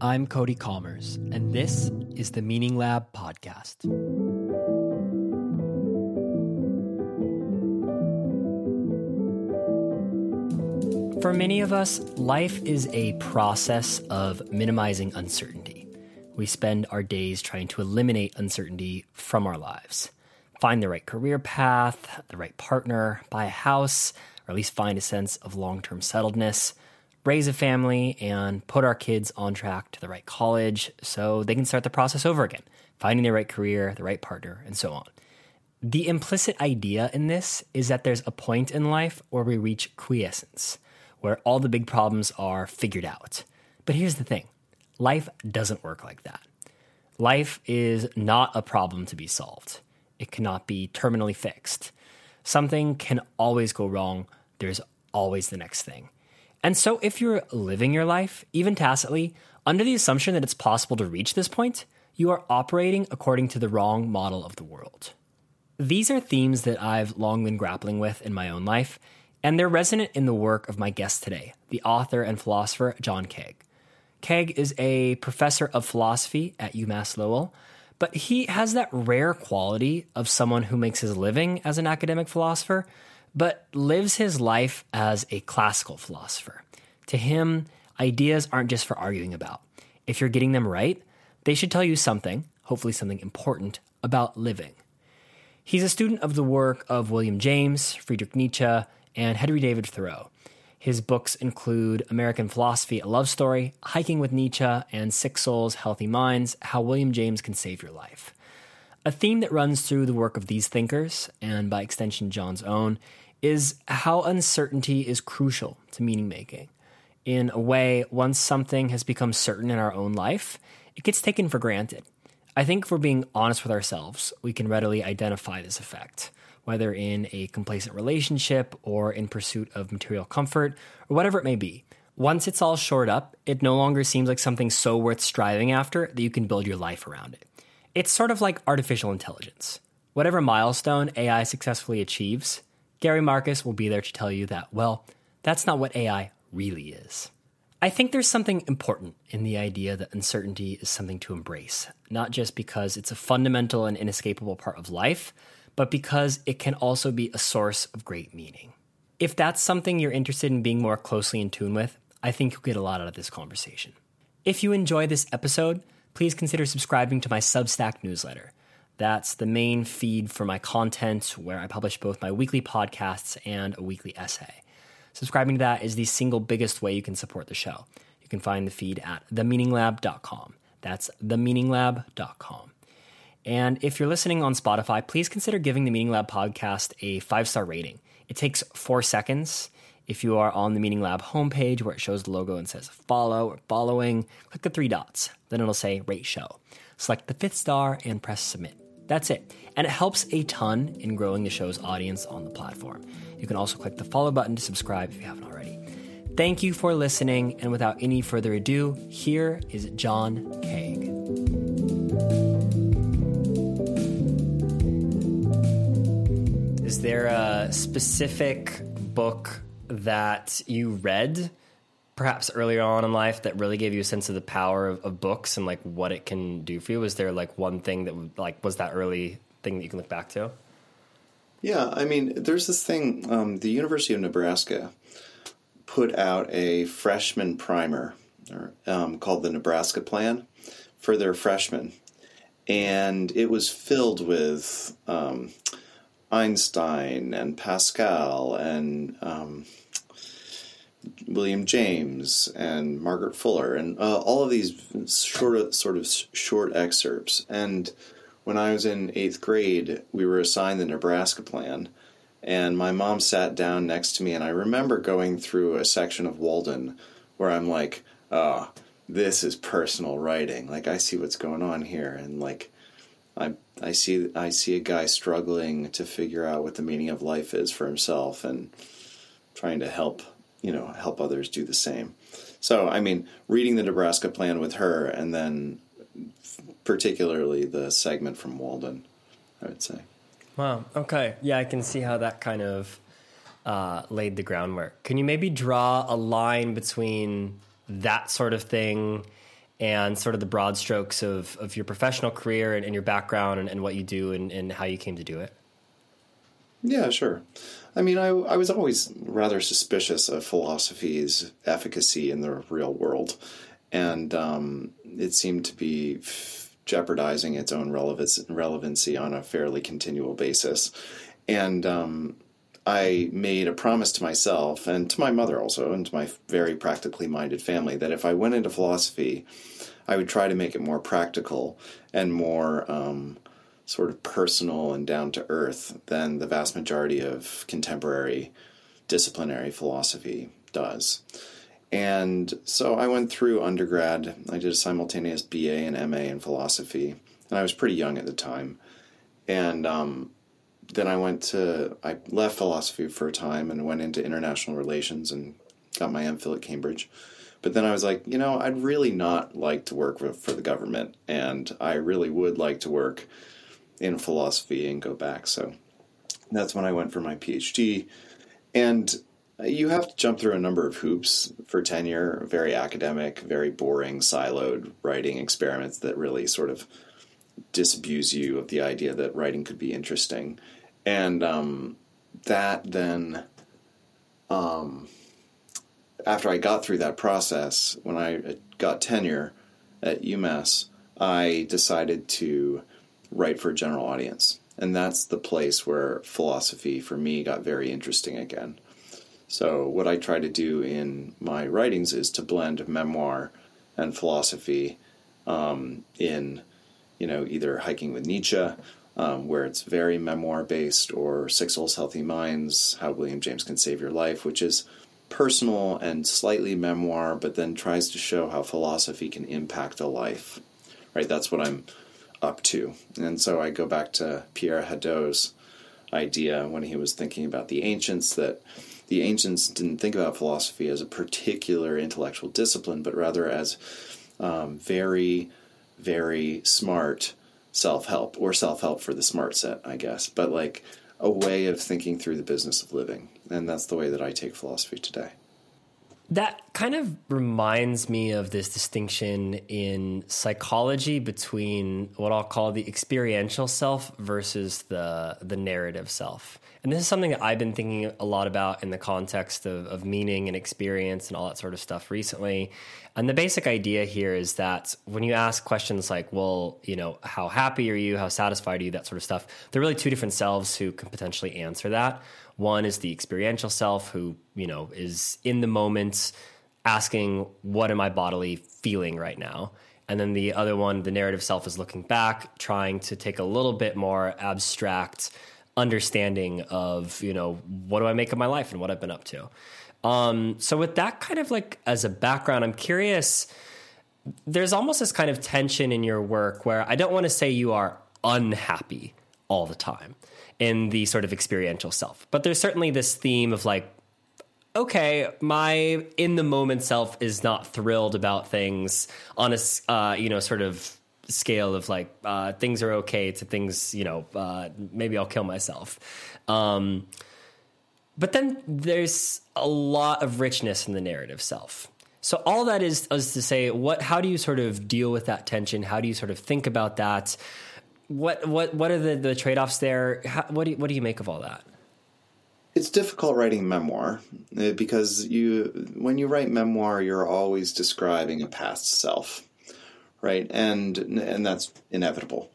I'm Cody Kommers, and this is the Meaning Lab podcast. For many of us, life is a process of minimizing uncertainty. We spend our days trying to eliminate uncertainty from our lives. Find the right career path, the right partner, buy a house, or at least find a sense of long term settledness, raise a family, and put our kids on track to the right college so they can start the process over again, finding the right career, the right partner, and so on. The implicit idea in this is that there's a point in life where we reach quiescence where all the big problems are figured out. But here's the thing life doesn't work like that. Life is not a problem to be solved, it cannot be terminally fixed. Something can always go wrong, there's always the next thing. And so, if you're living your life, even tacitly, under the assumption that it's possible to reach this point, you are operating according to the wrong model of the world. These are themes that I've long been grappling with in my own life, and they're resonant in the work of my guest today, the author and philosopher John Kaag. Kaag is a professor of philosophy at UMass Lowell, but he has that rare quality of someone who makes his living as an academic philosopher, but lives his life as a classical philosopher. To him, ideas aren't just for arguing about. If you're getting them right, they should tell you something, hopefully something important, about living. He's a student of the work of William James, Friedrich Nietzsche, and Henry David Thoreau. His books include American Philosophy, a Love Story, Hiking with Nietzsche, and Sick Souls, Healthy Minds How William James Can Save Your Life. A theme that runs through the work of these thinkers, and by extension John's own, is how uncertainty is crucial to meaning making. In a way, once something has become certain in our own life, it gets taken for granted. I think if we're being honest with ourselves, we can readily identify this effect whether in a complacent relationship or in pursuit of material comfort or whatever it may be. Once it's all shored up, it no longer seems like something so worth striving after that you can build your life around it. It's sort of like artificial intelligence. Whatever milestone AI successfully achieves, Gary Marcus will be there to tell you that, well, that's not what AI really is. I think there's something important in the idea that uncertainty is something to embrace, not just because it's a fundamental and inescapable part of life, but because it can also be a source of great meaning. If that's something you're interested in being more closely in tune with, I think you'll get a lot out of this conversation. If you enjoy this episode, please consider subscribing to my Substack newsletter. That's the main feed for my content where I publish both my weekly podcasts and a weekly essay. Subscribing to that is the single biggest way you can support the show. You can find the feed at themeaninglab.com. That's themeaninglab.com. And if you're listening on Spotify, please consider giving the Meaning Lab podcast a five star rating. It takes four seconds. If you are on the Meaning Lab homepage where it shows the logo and says follow or following, click the three dots. Then it'll say rate show. Select the fifth star and press submit. That's it. And it helps a ton in growing the show's audience on the platform. You can also click the follow button to subscribe if you haven't already. Thank you for listening. And without any further ado, here is John Kaag. Is there a specific book that you read, perhaps earlier on in life, that really gave you a sense of the power of, of books and like what it can do for you? Was there like one thing that like was that early thing that you can look back to? Yeah, I mean, there's this thing. Um, the University of Nebraska put out a freshman primer or, um, called the Nebraska Plan for their freshmen, and it was filled with um, Einstein and Pascal and um, William James and Margaret Fuller and uh, all of these short, sort of short excerpts. And when I was in eighth grade, we were assigned the Nebraska plan, and my mom sat down next to me, and I remember going through a section of Walden where I'm like, "Oh, this is personal writing. Like I see what's going on here, and like." I I see I see a guy struggling to figure out what the meaning of life is for himself and trying to help you know help others do the same. So I mean, reading the Nebraska plan with her, and then particularly the segment from Walden, I would say. Wow. Okay. Yeah, I can see how that kind of uh, laid the groundwork. Can you maybe draw a line between that sort of thing and sort of the broad strokes of, of your professional career and, and your background and, and, what you do and, and how you came to do it? Yeah, sure. I mean, I, I was always rather suspicious of philosophy's efficacy in the real world, and um, it seemed to be jeopardizing its own relevance, relevancy on a fairly continual basis. And um, I made a promise to myself and to my mother also, and to my very practically minded family, that if I went into philosophy, I would try to make it more practical and more um, sort of personal and down to earth than the vast majority of contemporary disciplinary philosophy does. And so I went through undergrad. I did a simultaneous BA and MA in philosophy, and I was pretty young at the time. And um, then I went to I left philosophy for a time and went into international relations and got my MPhil at Cambridge. But then I was like, you know, I'd really not like to work for, for the government, and I really would like to work in philosophy and go back. So that's when I went for my PhD. And you have to jump through a number of hoops for tenure, very academic, very boring, siloed writing experiments that really sort of disabuse you of the idea that writing could be interesting and um, that then um, after I got through that process, when I got tenure at UMass, I decided to write for a general audience. And that's the place where philosophy for me got very interesting again. So, what I try to do in my writings is to blend memoir and philosophy um, in, you know, either hiking with Nietzsche um, where it's very memoir based, or Sick Souls, Healthy Minds, How William James Can Save Your Life, which is personal and slightly memoir, but then tries to show how philosophy can impact a life. Right? That's what I'm up to. And so I go back to Pierre Hadot's idea when he was thinking about the ancients that the ancients didn't think about philosophy as a particular intellectual discipline, but rather as um, very, very smart self help or self help for the smart set, I guess, but like a way of thinking through the business of living. And that's the way that I take philosophy today. That kind of reminds me of this distinction in psychology between what I'll call the experiential self versus the the narrative self. And this is something that I've been thinking a lot about in the context of, of meaning and experience and all that sort of stuff recently. And the basic idea here is that when you ask questions like, well, you know, how happy are you? How satisfied are you? That sort of stuff. There are really two different selves who can potentially answer that. One is the experiential self who, you know, is in the moment asking, what am I bodily feeling right now? And then the other one, the narrative self, is looking back, trying to take a little bit more abstract understanding of, you know, what do I make of my life and what I've been up to. Um, so, with that kind of like as a background, I'm curious. There's almost this kind of tension in your work where I don't want to say you are unhappy all the time in the sort of experiential self. But there's certainly this theme of like, okay, my in the moment self is not thrilled about things on a uh, you know sort of scale of like uh, things are okay to things you know uh, maybe I'll kill myself. Um, but then there's a lot of richness in the narrative self. So all that is is to say, what? How do you sort of deal with that tension? How do you sort of think about that? What what what are the, the trade offs there? How, what do you, what do you make of all that? It's difficult writing memoir uh, because you when you write memoir, you're always describing a past self, right? And and that's inevitable,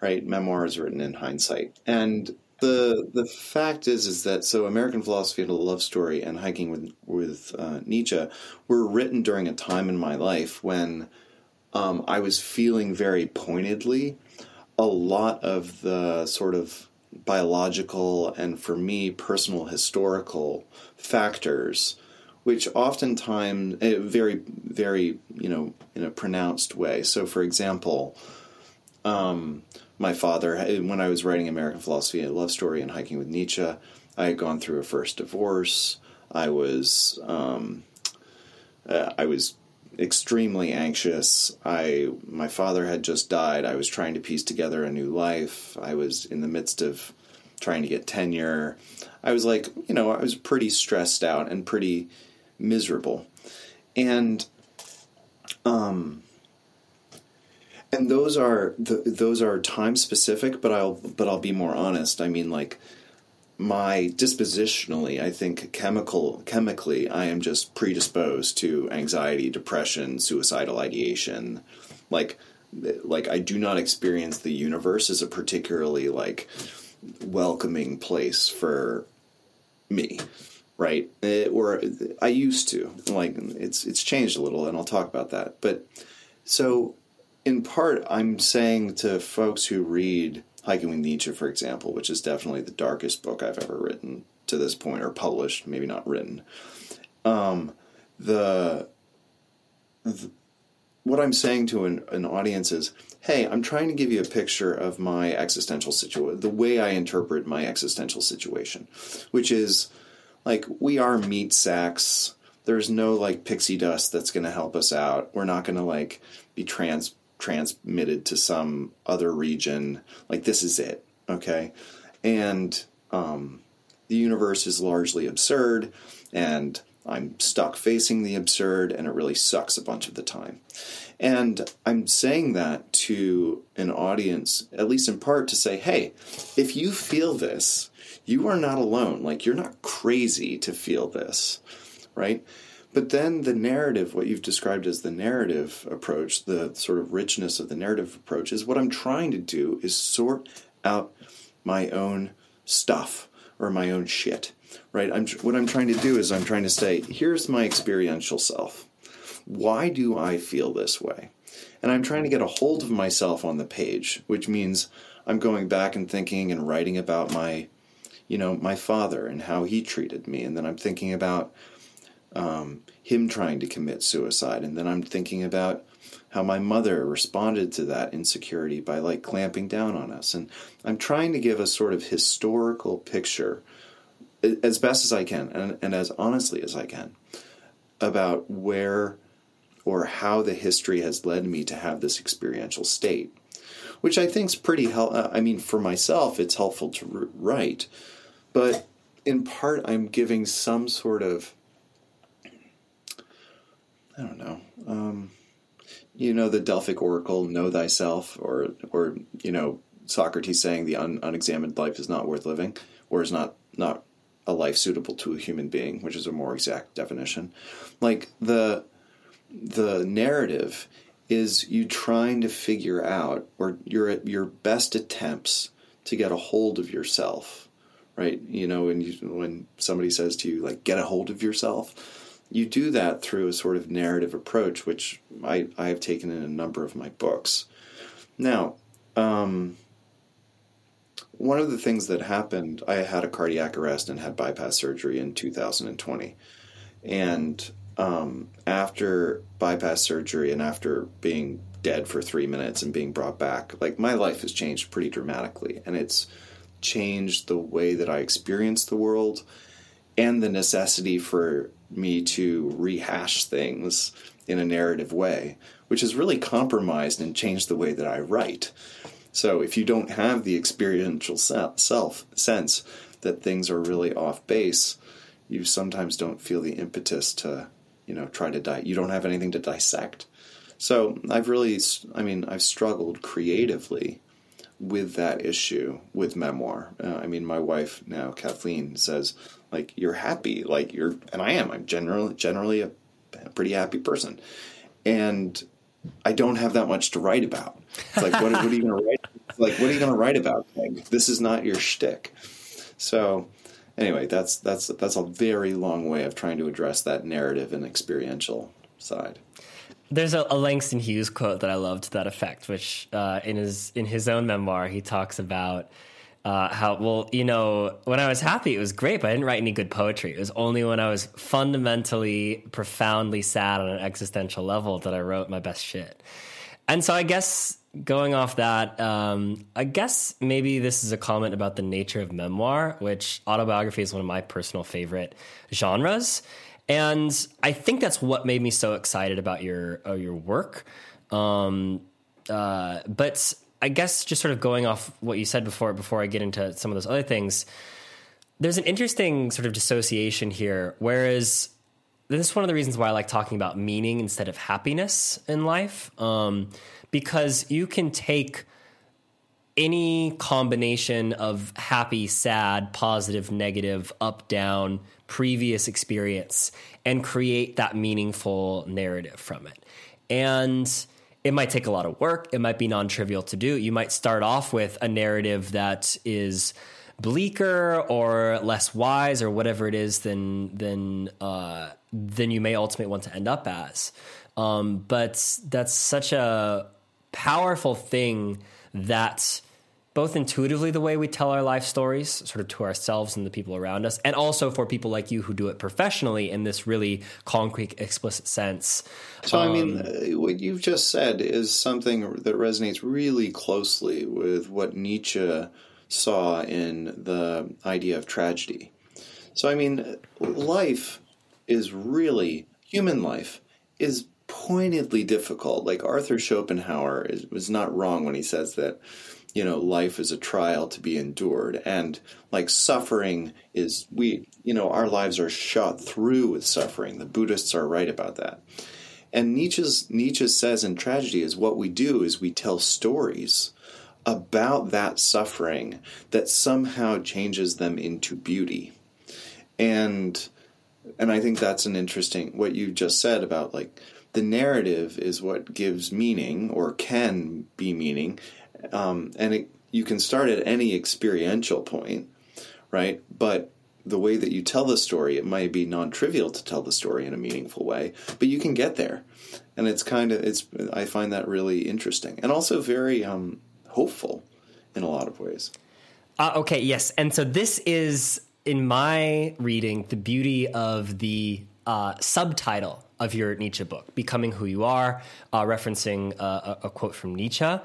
right? Memoir is written in hindsight, and the the fact is is that so American philosophy and a love story and hiking with with uh, Nietzsche were written during a time in my life when um, I was feeling very pointedly a lot of the sort of biological and for me personal historical factors which oftentimes eh, very very you know in a pronounced way. So for example um, my father when i was writing american philosophy a love story and hiking with nietzsche i had gone through a first divorce. I was um, uh, i was extremely anxious. I my father had just died. I was trying to piece together a new life. I was in the midst of trying to get tenure. I was like, you know, I was pretty stressed out and pretty miserable. And um and those are the, those are time specific but i'll but i'll be more honest i mean like my dispositionally i think chemical chemically i am just predisposed to anxiety depression suicidal ideation. Like like i do not experience the universe as a particularly like welcoming place for me right? It, or i used to. Like it's it's changed a little and i'll talk about that. But so in part, I'm saying to folks who read Hiking with Nietzsche, for example, which is definitely the darkest book I've ever written to this point, or published, maybe not written. Um, the, the, what I'm saying to an, an, audience is, hey, I'm trying to give you a picture of my existential situation, the way I interpret my existential situation, which is like we are meat sacks. There's no like pixie dust that's going to help us out. We're not going to like be trans transmitted to some other region. Like this is it, okay? And um, the universe is largely absurd, and I'm stuck facing the absurd, and it really sucks a bunch of the time. And I'm saying that to an audience, at least in part, to say, hey, if you feel this, you are not alone. Like, you're not crazy to feel this, right? But then the narrative, what you've described as the narrative approach, the sort of richness of the narrative approach, is what I'm trying to do is sort out my own stuff or my own shit, right? I'm, what I'm trying to do is I'm trying to say, here's my experiential self. Why do I feel this way? And I'm trying to get a hold of myself on the page, which means I'm going back and thinking and writing about my, you know, my father and how he treated me. And then I'm thinking about um, him trying to commit suicide. And then I'm thinking about how my mother responded to that insecurity by like clamping down on us. And I'm trying to give a sort of historical picture as best as I can and, and as honestly as I can about where or how the history has led me to have this experiential state, which I think is pretty helpful. Uh, I mean, for myself, it's helpful to write, but in part, I'm giving some sort of I don't know. Um, you know the Delphic Oracle, "Know thyself," or or you know Socrates saying the un, unexamined life is not worth living, or is not not a life suitable to a human being, which is a more exact definition. Like the the narrative is you trying to figure out, or your your best attempts to get a hold of yourself, right? You know, when when somebody says to you like, "Get a hold of yourself." You do that through a sort of narrative approach, which I, I have taken in a number of my books. Now, um, one of the things that happened, I had a cardiac arrest and had bypass surgery in 2020. And um, after bypass surgery and after being dead for three minutes and being brought back, like my life has changed pretty dramatically. And it's changed the way that I experience the world and the necessity for me to rehash things in a narrative way, which has really compromised and changed the way that I write. So if you don't have the experiential self sense that things are really off base, you sometimes don't feel the impetus to, you know, try to die. You don't have anything to dissect. So I've really, I mean, I've struggled creatively with that issue with memoir. Uh, I mean, my wife now, Kathleen, says, like you're happy. Like you're and i am. I'm generally generally a, pretty happy person. And i don't have that much to write about. It's like what, what are you going to write like what are you going to write about like, this is not your shtick. So anyway that's that's that's a very long way of trying to address that narrative and experiential side. There's a, a, Langston Hughes quote that I love to that effect, which uh, in his in his own memoir he talks about uh, how well you know when I was happy it was great, but I didn't write any good poetry. It was only when I was fundamentally, profoundly sad on an existential level that I wrote my best shit. And so I guess going off that, um, I guess maybe this is a comment about the nature of memoir, which autobiography is one of my personal favorite genres. And I think that's what made me so excited about your uh, your work. Um, uh, but I guess just sort of going off what you said before, before I get into some of those other things, there's an interesting sort of dissociation here. Whereas this is one of the reasons why I like talking about meaning instead of happiness in life, um, because you can take any combination of happy, sad, positive, negative, up, down, previous experience and create that meaningful narrative from it. And it might take a lot of work. It might be non trivial to do. You might start off with a narrative that is bleaker or less wise or whatever it is than than uh, than you may ultimately want to end up as. Um, but that's such a powerful thing that both intuitively the way we tell our life stories, sort of to ourselves and the people around us, and also for people like you who do it professionally in this really concrete, explicit sense. So, um, I mean, um, uh, what you've just said is something that resonates really closely with what Nietzsche saw in the idea of tragedy. So, I mean, life is really, human life is pointedly difficult. Like Arthur Schopenhauer is, was not wrong when he says that you know life is a trial to be endured. And like suffering is we you know our lives are shot through with suffering. The buddhists are right about that. And nietzsche's nietzsche says in tragedy is what we do is we tell stories about that suffering that somehow changes them into beauty. And and i think that's an interesting what you just said about like the narrative is what gives meaning or can be meaning um, and it, you can start at any experiential point, right? But the way that you tell the story, it might be non-trivial to tell the story in a meaningful way, but you can get there, and it's kind of it's. I find that really interesting and also very um, hopeful in a lot of ways. Uh, okay, yes, and so this is in my reading the beauty of the uh, subtitle of your Nietzsche book, "Becoming Who You Are," uh, referencing uh, a, a quote from Nietzsche.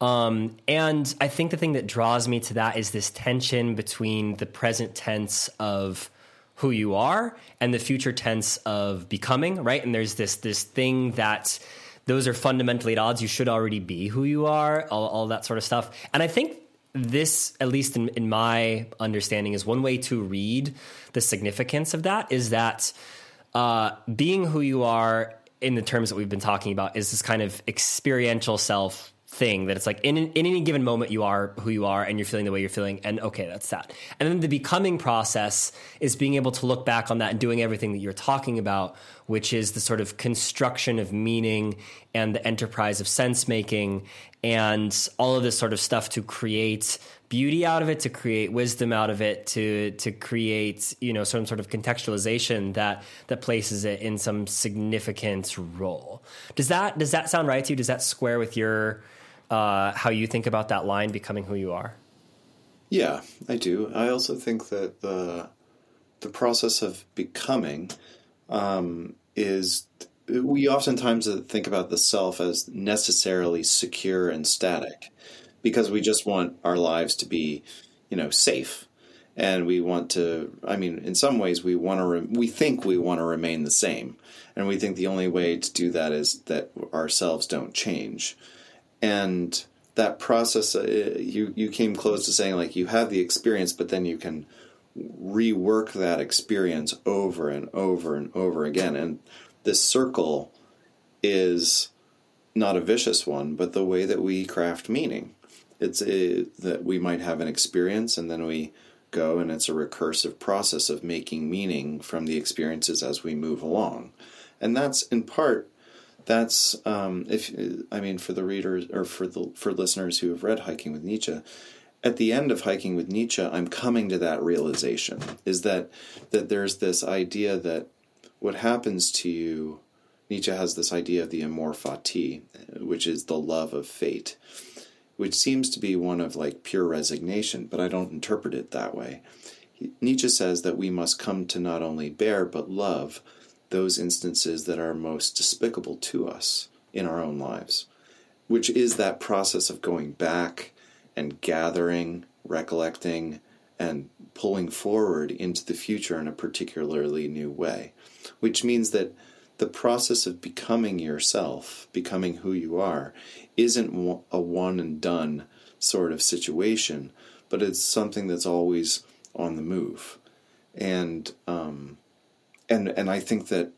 Um, and I think the thing that draws me to that is this tension between the present tense of who you are and the future tense of becoming, right? And there's this this thing that those are fundamentally at odds. You should already be who you are, all, all that sort of stuff. And I think this, at least in, in my understanding, is one way to read the significance of that is that uh, being who you are in the terms that we've been talking about is this kind of experiential self thing that it's like in, in any given moment you are who you are and you're feeling the way you're feeling and okay that's that and then the becoming process is being able to look back on that and doing everything that you're talking about which is the sort of construction of meaning and the enterprise of sense making and all of this sort of stuff to create beauty out of it to create wisdom out of it to to create you know some sort of contextualization that that places it in some significant role. Does that does that sound right to you? Does that square with your uh, how you think about that line becoming who you are? Yeah, I do. I also think that the the process of becoming um, is we oftentimes think about the self as necessarily secure and static because we just want our lives to be, you know, safe. And we want to, I mean, in some ways, we want to, re- we think we want to remain the same. And we think the only way to do that is that ourselves don't change and that process uh, you you came close to saying like you have the experience but then you can rework that experience over and over and over again. And this circle is not a vicious one but the way that we craft meaning. It's uh, that we might have an experience and then we go and it's a recursive process of making meaning from the experiences as we move along. And that's in part that's um, if I mean for the readers or for the for listeners who have read Hiking with Nietzsche, at the end of Hiking with Nietzsche, I'm coming to that realization is that that there's this idea that what happens to you. Nietzsche has this idea of the amor fati, which is the love of fate, which seems to be one of like pure resignation, but I don't interpret it that way. Nietzsche says that we must come to not only bear but love those instances that are most despicable to us in our own lives, which is that process of going back and gathering, recollecting, and pulling forward into the future in a particularly new way, which means that the process of becoming yourself, becoming who you are, isn't a one and done sort of situation, but it's something that's always on the move. And um, and and I think that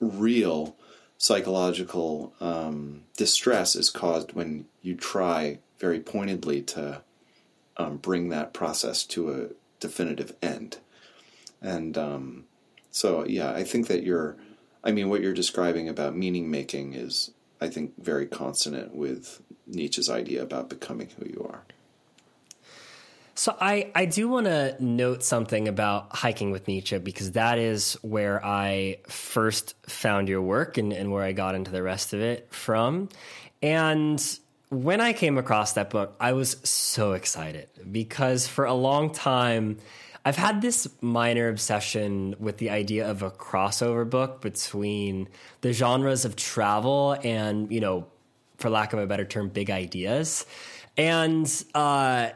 real psychological um, distress is caused when you try very pointedly to um, bring that process to a definitive end. And um, so, yeah, I think that you're, I mean, what you're describing about meaning making is, I think, very consonant with Nietzsche's idea about becoming who you are. So I, I do want to note something about hiking with Nietzsche because that is where I first found your work and, and where I got into the rest of it from. And when I came across that book, I was so excited because for a long time, I've had this minor obsession with the idea of a crossover book between the genres of travel and, you know, for lack of a better term, big ideas. And uh,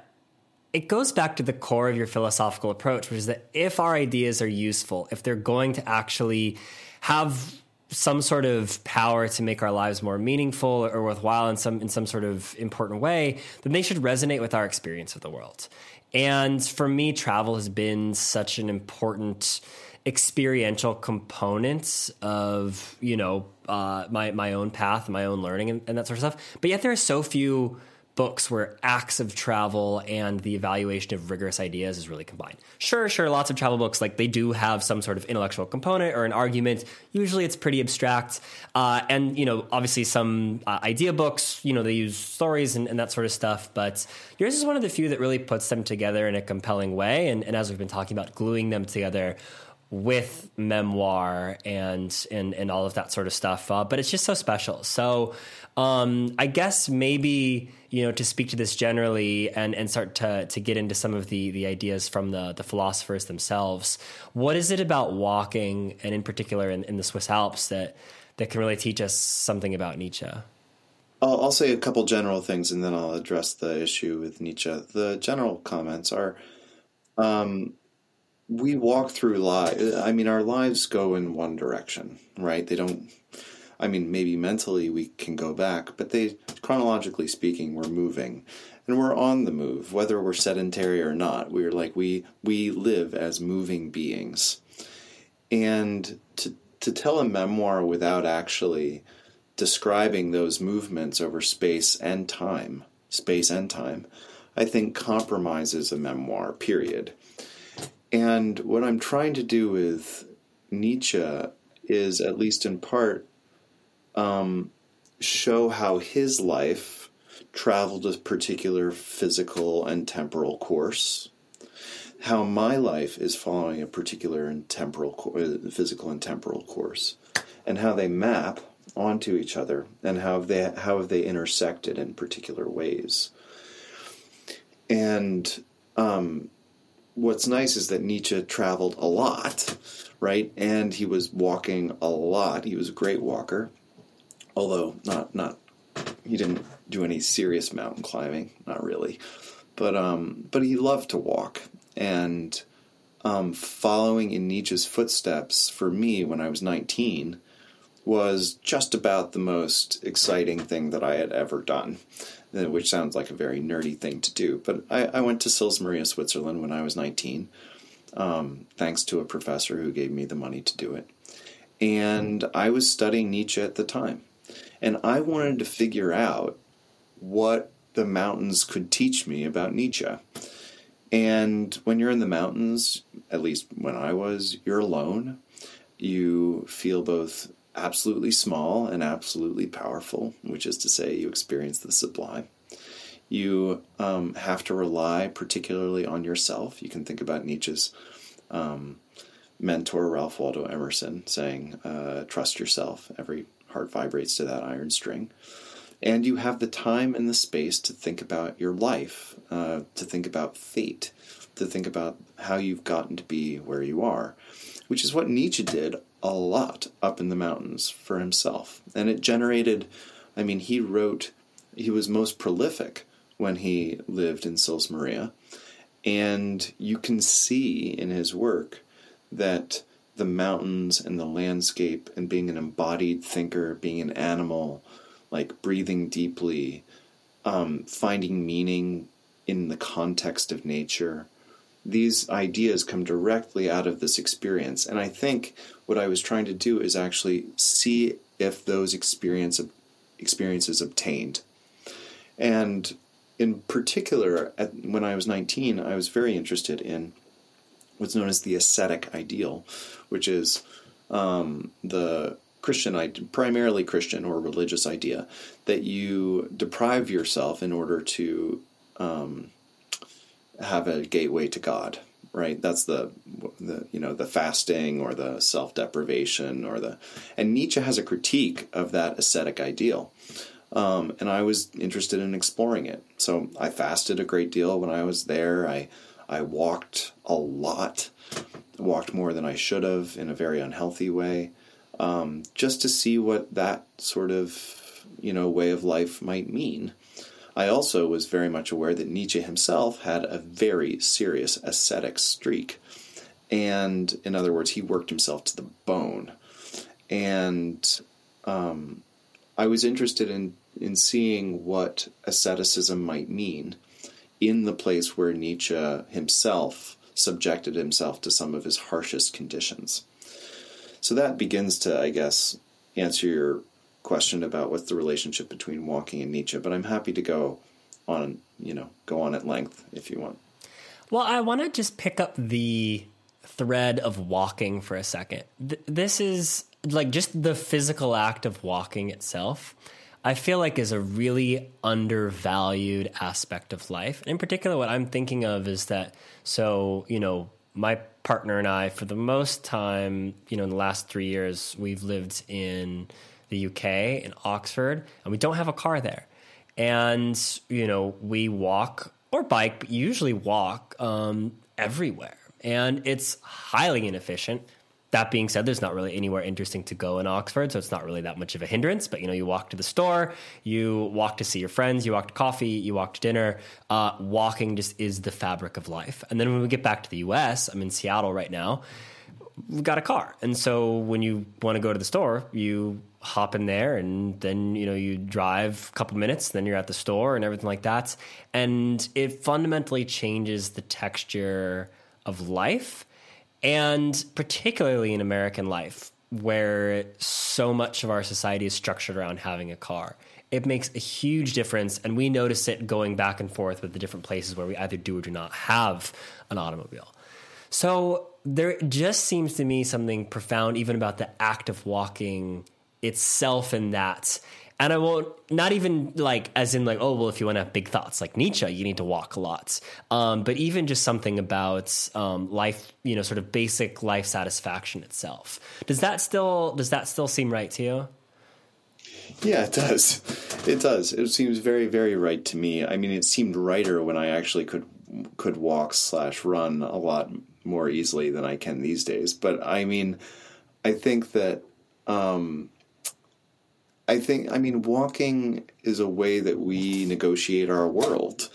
it goes back to the core of your philosophical approach, which is that if our ideas are useful, if they're going to actually have some sort of power to make our lives more meaningful or worthwhile in some in some sort of important way, then they should resonate with our experience of the world. And for me, travel has been such an important experiential component of you know uh, my my own path, my own learning, and, and that sort of stuff. But yet there are so few books where acts of travel and the evaluation of rigorous ideas is really combined. Sure, sure, lots of travel books like they do have some sort of intellectual component or an argument. Usually, it's pretty abstract, uh, and you know, obviously, some uh, idea books, you know, they use stories and, and, that sort of stuff. But yours is one of the few that really puts them together in a compelling way, and, and as we've been talking about, gluing them together with memoir and and and all of that sort of stuff. Uh, but it's just so special. So um, I guess maybe you know to speak to this generally and and start to to get into some of the the ideas from the the philosophers themselves. What is it about walking, and in particular in, in the Swiss Alps, that that can really teach us something about Nietzsche? I'll, I'll say a couple general things, and then I'll address the issue with Nietzsche. The general comments are. Um, we walk through life. I mean, our lives go in one direction, right? They don't. I mean, maybe mentally we can go back, but they, chronologically speaking, we're moving, and we're on the move, whether we're sedentary or not. We're like we we live as moving beings, and to to tell a memoir without actually describing those movements over space and time, space and time, I think compromises a memoir. Period and what I'm trying to do with Nietzsche is, at least in part, um, show how his life traveled a particular physical and temporal course, how my life is following a particular and temporal, uh, physical and temporal course, and how they map onto each other, and how they how have they intersected in particular ways. And um, what's nice is that Nietzsche traveled a lot, right? And he was walking a lot. He was a great walker, although not not he didn't do any serious mountain climbing, not really. But um, but he loved to walk, and um, following in Nietzsche's footsteps for me when I was 19 was just about the most exciting thing that I had ever done. Uh, which sounds like a very nerdy thing to do. But I, I went to Sils Maria, Switzerland when I was 19, um, thanks to a professor who gave me the money to do it. And I was studying Nietzsche at the time. And I wanted to figure out what the mountains could teach me about Nietzsche. And when you're in the mountains, at least when I was, you're alone. You feel both absolutely small and absolutely powerful, which is to say, you experience the sublime. You um, have to rely particularly on yourself. You can think about Nietzsche's um, mentor, Ralph Waldo Emerson, saying, uh, Trust yourself. Every heart vibrates to that iron string. And you have the time and the space to think about your life, uh, to think about fate, to think about how you've gotten to be where you are, which is what Nietzsche did a lot up in the mountains for himself. And it generated, I mean, he wrote, he was most prolific when he lived in Sils Maria. And you can see in his work that the mountains and the landscape and being an embodied thinker, being an animal, like breathing deeply, um, finding meaning in the context of nature. These ideas come directly out of this experience. And I think what I was trying to do is actually see if those experience experiences obtained. And in particular, at, when I was 19, I was very interested in what's known as the ascetic ideal, which is um, the Christian, primarily Christian or religious idea that you deprive yourself in order to um, have a gateway to God. Right, that's the, the you know the fasting or the self deprivation or the, and Nietzsche has a critique of that ascetic ideal, um, and I was interested in exploring it. So I fasted a great deal when I was there. I I walked a lot, walked more than I should have in a very unhealthy way, um, just to see what that sort of you know way of life might mean. I also was very much aware that Nietzsche himself had a very serious ascetic streak. And in other words, he worked himself to the bone. And um, I was interested in, in seeing what asceticism might mean in the place where Nietzsche himself subjected himself to some of his harshest conditions. So that begins to, I guess, answer your question about what's the relationship between walking and Nietzsche, but I'm happy to go on, you know, go on at length if you want. Well, I want to just pick up the thread of walking for a second. Th- this is like just the physical act of walking itself. I feel like is a really undervalued aspect of life. And in particular, what I'm thinking of is that so, you know, my partner and I, for the most time, you know, in the last three years, we've lived in the UK, in Oxford, and we don't have a car there. And, you know, we walk or bike, but usually walk um, everywhere. And it's highly inefficient. That being said, there's not really anywhere interesting to go in Oxford, so it's not really that much of a hindrance. But you know, you walk to the store, you walk to see your friends, you walk to coffee, you walk to dinner. Uh, walking just is the fabric of life. And then when we get back to the U.S., I'm in Seattle right now. We've got a car, and so when you want to go to the store, you hop in there and then you know you drive a couple minutes then you're at the store and everything like that and it fundamentally changes the texture of life and particularly in american life where so much of our society is structured around having a car it makes a huge difference and we notice it going back and forth with the different places where we either do or do not have an automobile so there just seems to me something profound even about the act of walking itself in that. And I won't, not even like, as in like, oh, well, if you want to have big thoughts like Nietzsche, you need to walk a lot. Um, but even just something about um, life, you know, sort of basic life satisfaction itself. Does that still, does that still seem right to you? Yeah, it does. It does. It seems very, very right to me. I mean, it seemed righter when I actually could could walk slash run a lot more easily than I can these days. But I mean, I think that um, I think, I mean, walking is a way that we negotiate our world.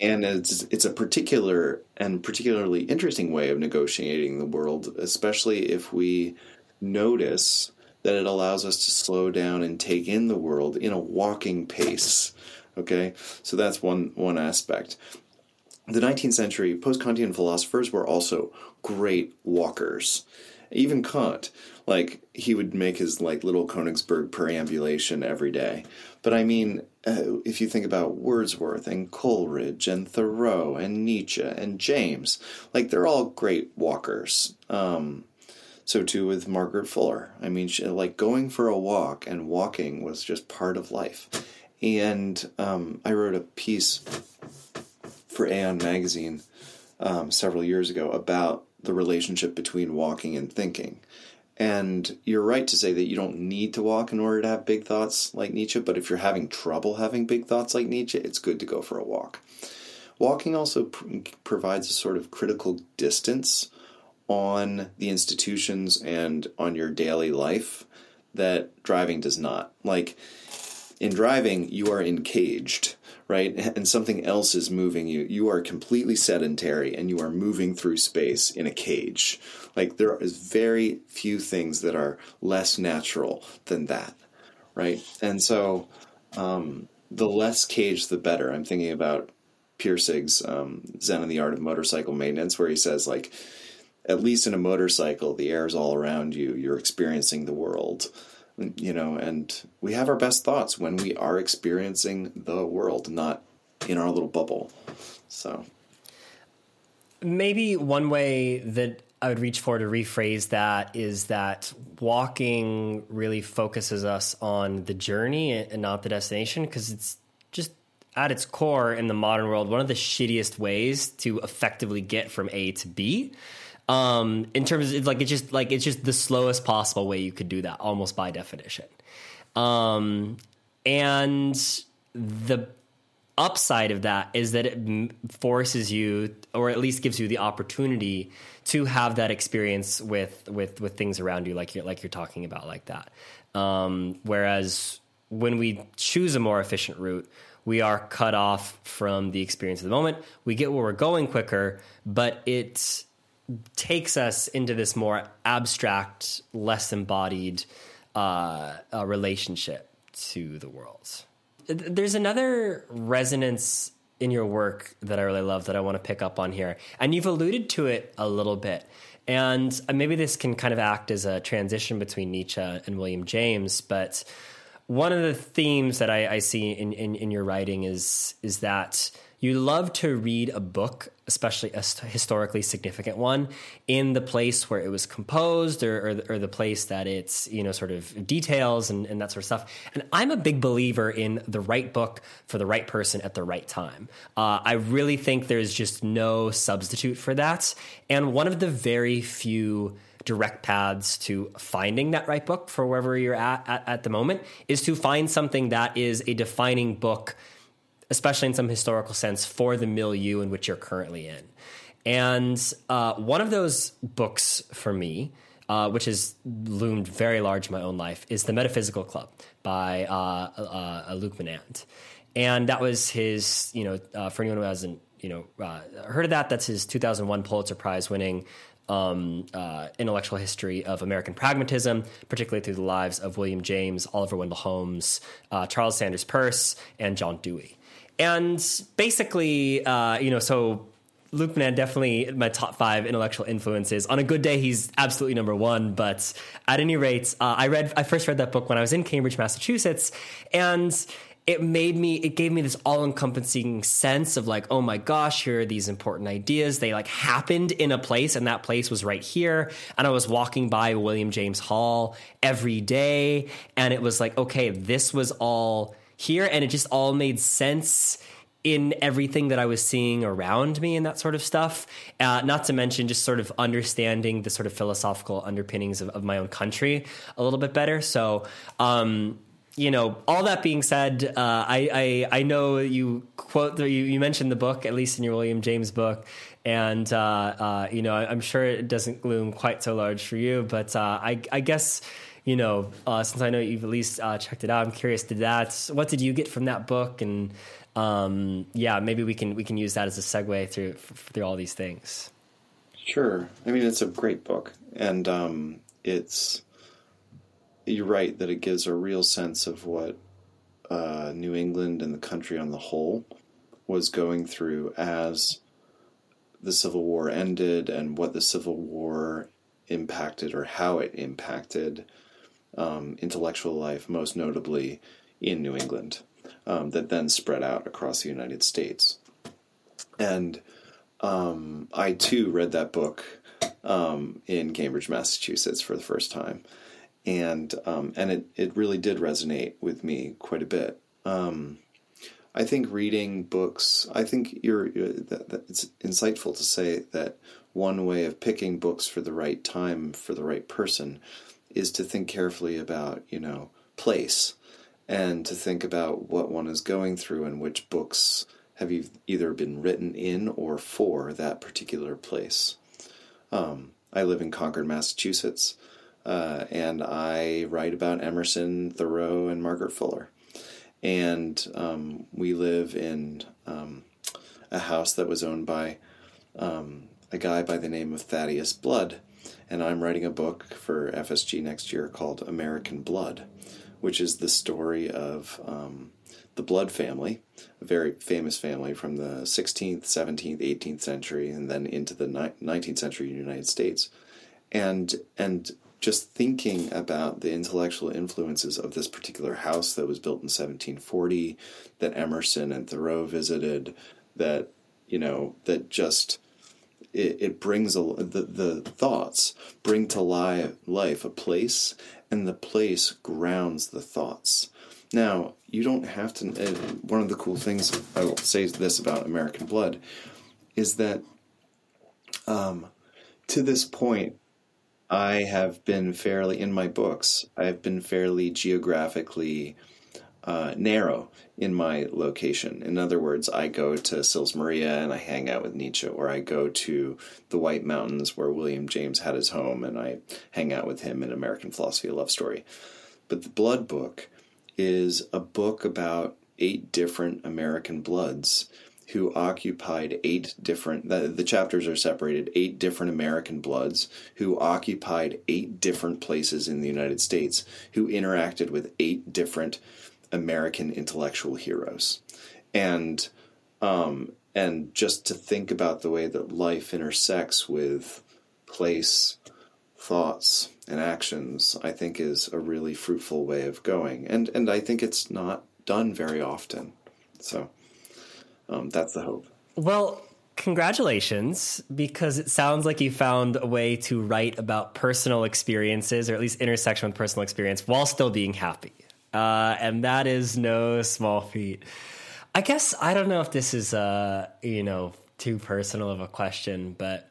And it's, it's a particular and particularly interesting way of negotiating the world, especially if we notice that it allows us to slow down and take in the world in a walking pace. Okay, so that's one one aspect. The 19th century post-Kantian philosophers were also great walkers. Even Kant, like he would make his like little Königsberg perambulation every day. But I mean, uh, if you think about Wordsworth and Coleridge and Thoreau and Nietzsche and James, like they're all great walkers. Um, so too with Margaret Fuller. I mean, she, like going for a walk and walking was just part of life. And um, I wrote a piece for Aeon magazine um, several years ago about the relationship between walking and thinking. And you're right to say that you don't need to walk in order to have big thoughts like Nietzsche, but if you're having trouble having big thoughts like Nietzsche, it's good to go for a walk. Walking also pr- provides a sort of critical distance on the institutions and on your daily life that driving does not. Like in driving, you are encaged right? And something else is moving you. You are completely sedentary and you are moving through space in a cage. Like there is very few things that are less natural than that, right? And so um, the less cage, the better. I'm thinking about Pirsig's um, Zen and the Art of Motorcycle Maintenance, where he says like at least in a motorcycle, the air is all around you. You're experiencing the world, you know, and we have our best thoughts when we are experiencing the world, not in our little bubble. So maybe one way that I would reach for to rephrase that is that walking really focuses us on the journey and not the destination because it's just at its core in the modern world one of the shittiest ways to effectively get from A to B. Um, in terms of like it's just like it's just the slowest possible way you could do that almost by definition. Um, and the upside of that is that it forces you or at least gives you the opportunity to have that experience with with with things around you like you're like you're talking about like that um, whereas when we choose a more efficient route we are cut off from the experience of the moment we get where we're going quicker but it takes us into this more abstract less embodied uh, uh, relationship to the world there's another resonance in your work that I really love that I want to pick up on here. And you've alluded to it a little bit. And uh, maybe this can kind of act as a transition between Nietzsche and William James. But one of the themes that I, I see in, in, in your writing is is that you love to read a book, especially a historically significant one, in the place where it was composed or, or, or, the place that it's, you know, sort of details and, and that sort of stuff. And I'm a big believer in the right book for the right person at the right time. Uh, I really think there's just no substitute for that. And one of the very few direct paths to finding that right book for wherever you're at, at at the moment is to find something that is a defining book especially in some historical sense, for the milieu in which you're currently in. And uh, one of those books for me, uh, which has loomed very large in my own life, is The Metaphysical Club by uh, uh, uh Louis Menand. And that was his, you know, uh, for anyone who hasn't, you know, heard of that, that's his 2001 Pulitzer Prize winning um, uh, intellectual history of American pragmatism, particularly through the lives of William James, Oliver Wendell Holmes, uh, Charles Sanders Peirce, and John Dewey. And basically, uh, you know, so Louis Menand definitely my top five intellectual influences. On a good day, he's absolutely number one. But at any rate, uh, I read I first read that book when I was in Cambridge, Massachusetts, and it made me it gave me this all-encompassing sense of like oh my gosh here are these important ideas they like happened in a place and that place was right here and i was walking by william james hall every day and it was like okay this was all here, and it just all made sense in everything that I was seeing around me and that sort of stuff. Uh, not to mention just sort of understanding the sort of philosophical underpinnings of, of my own country a little bit better. So, um, you know, all that being said, uh, I, I, I know you quote you, you mentioned the book at least in your William James book, and uh, uh you know I'm sure it doesn't loom quite so large for you, but uh, I, I guess you know, uh, since I know you've at least uh, checked it out, I'm curious. Did that? What did you get from that book? And um, yeah, maybe we can we can use that as a segue through through all these things. Sure. I mean, it's a great book, and um, it's you're right that it gives a real sense of what uh, New England and the country on the whole was going through as the Civil War ended, and what the Civil War impacted or how it impacted um, intellectual life, most notably in New England, um, that then spread out across the United States. And um, I too read that book um, in Cambridge, Massachusetts, for the first time, and um, and it it really did resonate with me quite a bit. Um, I think reading books. I think you're, you're that, that it's insightful to say that one way of picking books for the right time for the right person is to think carefully about, you know, place and to think about what one is going through and which books have either been written in or for that particular place. Um, I live in Concord, Massachusetts, uh, and I write about Emerson, Thoreau, and Margaret Fuller. And um, we live in um, a house that was owned by um, a guy by the name of Thaddeus Blood and I'm writing a book for FSG next year called American Blood, which is the story of um, the Blood family, a very famous family from the 16th, 17th, 18th century, and then into the 19th century United States. And, and just thinking about the intellectual influences of this particular house that was built in 1740, that Emerson and Thoreau visited, that, you know, that just it, it brings a, the, the thoughts bring to life, life a place and the place grounds the thoughts. Now you don't have to uh, one of the cool things i will say this about american blood is that um, to this point i have been fairly in my books i have been fairly geographically uh, narrow in my location. In other words, I go to Sils Maria and I hang out with Nietzsche, or I go to the White Mountains where William James had his home and I hang out with him in American Philosophy of Love Story. But the Blood Book is a book about eight different American bloods who occupied eight different the, the, chapters are separated eight different american bloods who occupied eight different places in the united states who interacted with eight different American intellectual heroes, and um, and just to think about the way that life intersects with place, thoughts, and actions, I think is a really fruitful way of going, and and I think it's not done very often, so um, that's the hope. Well, congratulations because it sounds like you found a way to write about personal experiences or at least intersection with personal experience while still being happy uh, and that is no small feat. I guess I don't know if this is uh, you know too personal of a question, but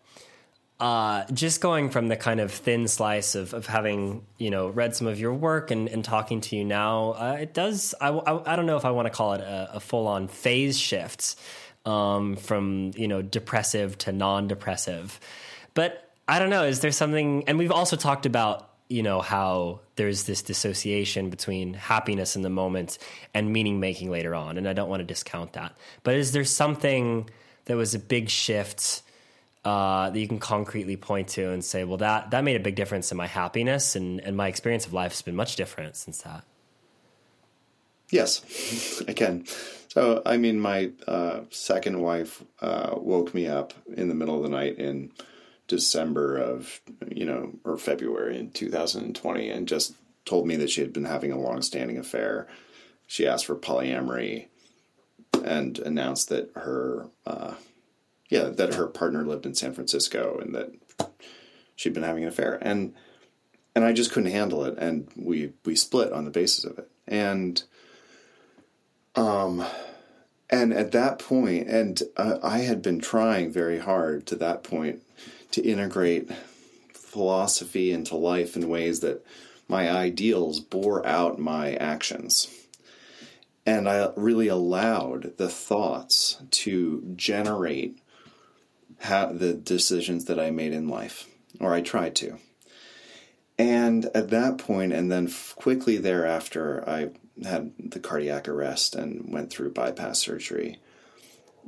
uh, just going from the kind of thin slice of, of having you know read some of your work and, and talking to you now, uh, it does. I, I, I, don't know if I want to call it a, a full on phase shifts um, from you know depressive to non depressive, but I don't know. Is there something? And we've also talked about you know how there's this dissociation between happiness in the moment and meaning making later on and i don't want to discount that. But is there something that was a big shift uh, that you can concretely point to and say well that that made a big difference in my happiness and, and my experience of life has been much different since that yes i can. So i mean my uh, second wife uh, woke me up in the middle of the night in December of, you know, or February in 2020 and just told me that she had been having a long standing affair. She asked for polyamory and announced that her, uh, yeah, that her partner lived in San Francisco and that she'd been having an affair. And, and I just couldn't handle it. And we, we split on the basis of it. And, um, and at that point, and uh, I had been trying very hard to that point to integrate philosophy into life in ways that my ideals bore out my actions. And I really allowed the thoughts to generate how, the decisions that I made in life, or I tried to. And at that point, and then quickly thereafter, I had the cardiac arrest and went through bypass surgery.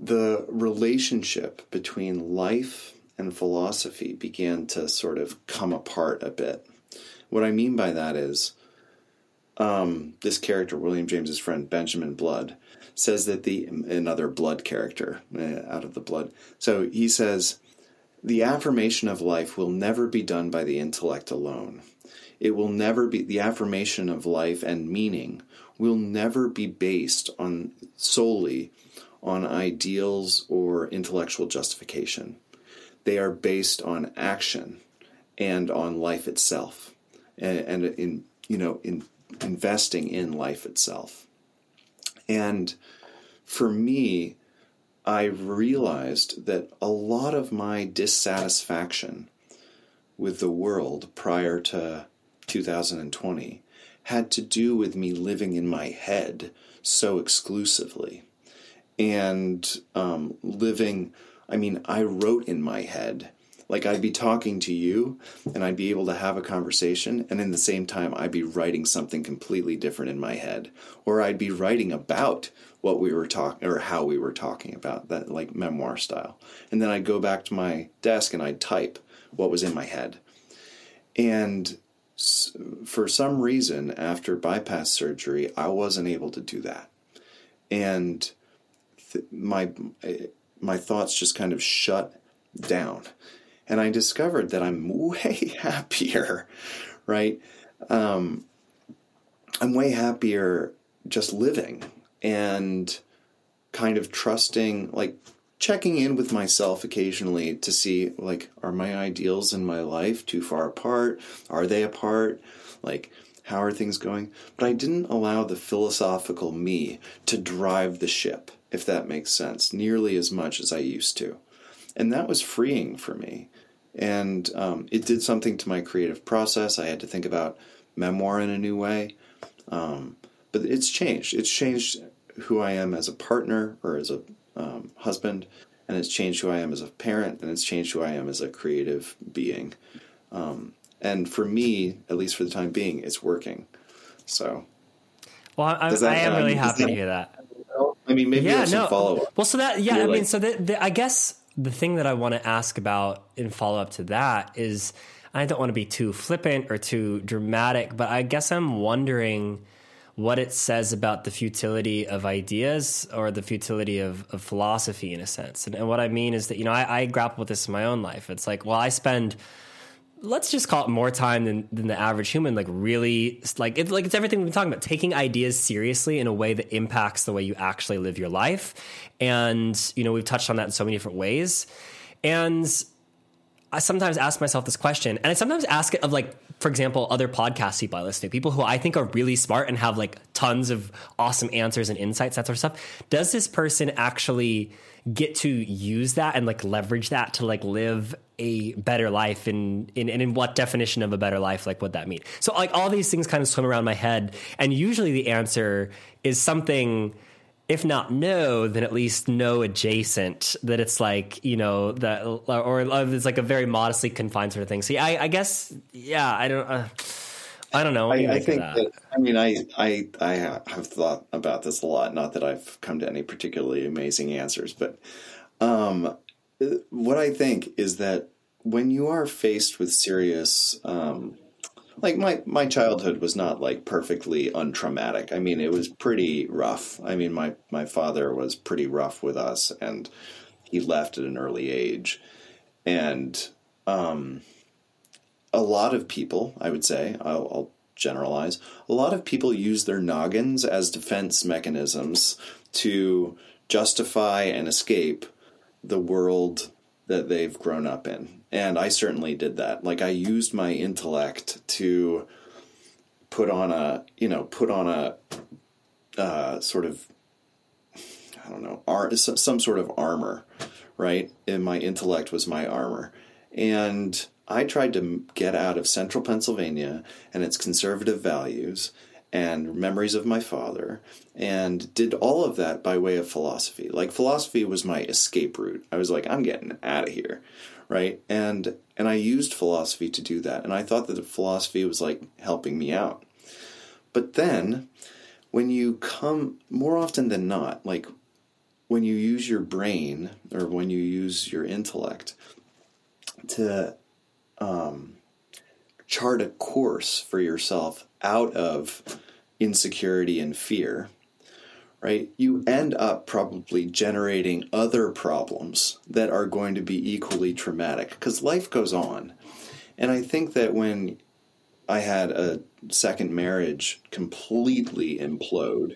The relationship between life and philosophy began to sort of come apart a bit. What I mean by that is um, this character, William James's friend Benjamin Blood, says that the another blood character uh, out of the blood. So he says the affirmation of life will never be done by the intellect alone. It will never be the affirmation of life and meaning will never be based on solely on ideals or intellectual justification. They are based on action and on life itself, and, and in you know in investing in life itself. And for me, I realized that a lot of my dissatisfaction with the world prior to 2020 had to do with me living in my head so exclusively and um, living I mean, I wrote in my head. Like I'd be talking to you and I'd be able to have a conversation, and in the same time, I'd be writing something completely different in my head. Or I'd be writing about what we were talking or how we were talking about that, like memoir style. And then I'd go back to my desk and I'd type what was in my head. And for some reason, after bypass surgery, I wasn't able to do that, and th- my my thoughts just kind of shut down, and I discovered that I'm way happier, right? Um, I'm way happier just living and kind of trusting, like checking in with myself occasionally to see like are my ideals in my life too far apart? Are they apart? Like how are things going? But i didn't allow the philosophical me to drive the ship if that makes sense nearly as much as i used to and that was freeing for me and um, it did something to my creative process i had to think about memoir in a new way um, but it's changed it's changed who i am as a partner or as a um, husband, and it's changed who I am as a parent, and it's changed who I am as a creative being. Um, and for me, at least for the time being, it's working. So, well, I, that, I am really happy that, to hear that. I mean, maybe yeah, no. follow up. Well, so that yeah, You're I like, mean, so I guess the thing that I want to ask about in follow up to that is, I don't want to be too flippant or too dramatic, but I guess I'm wondering what it says about the futility of ideas or the futility of, of philosophy in a sense. And, and, what I mean is that, you know, I, I, grapple with this in my own life. It's like, well, I spend, let's just call it more time than, than the average human, like really, like, it's like it's everything we've been talking about, taking ideas seriously in a way that impacts the way you actually live your life. And, you know, we've touched on that in so many different ways. And I sometimes ask myself this question, and I sometimes ask it of like, for example, other podcast people I listen to, people who I think are really smart and have like tons of awesome answers and insights, that sort of stuff. Does this person actually get to use that and like leverage that to like live a better life and in, and in what definition of a better life like what that mean so like all these things kind of swim around my head and usually the answer is something if not no, then at least no adjacent. That it's like you know that, or, it's like a very modestly confined sort of thing. See, I, I guess, yeah, I don't, uh, I don't know. I, I think that? that? I mean, I, I, I have thought about this a lot. Not that I've come to any particularly amazing answers, but um, what I think is that when you are faced with serious um, like my my childhood was not like perfectly untraumatic. I mean, it was pretty rough. I mean, my my father was pretty rough with us, and he left at an early age, and um, a lot of people, I would say, I'll, I'll generalize, a lot of people use their noggins as defense mechanisms to justify and escape the world that they've grown up in. And I certainly did that. Like I used my intellect to put on a, you know, put on a uh, sort of, I don't know, ar- some sort of armor, right? And my intellect was my armor. And I tried to get out of central Pennsylvania and its conservative values and memories of my father and did all of that by way of philosophy. Like philosophy was my escape route. I was like, I'm getting out of here, right? And and I used philosophy to do that. And I thought that philosophy was like helping me out. But then when you come more often than not, like when you use your brain or when you use your intellect to um, chart a course for yourself out of insecurity and fear, right, you end up probably generating other problems that are going to be equally traumatic because life goes on. And I think that when I had a second marriage completely implode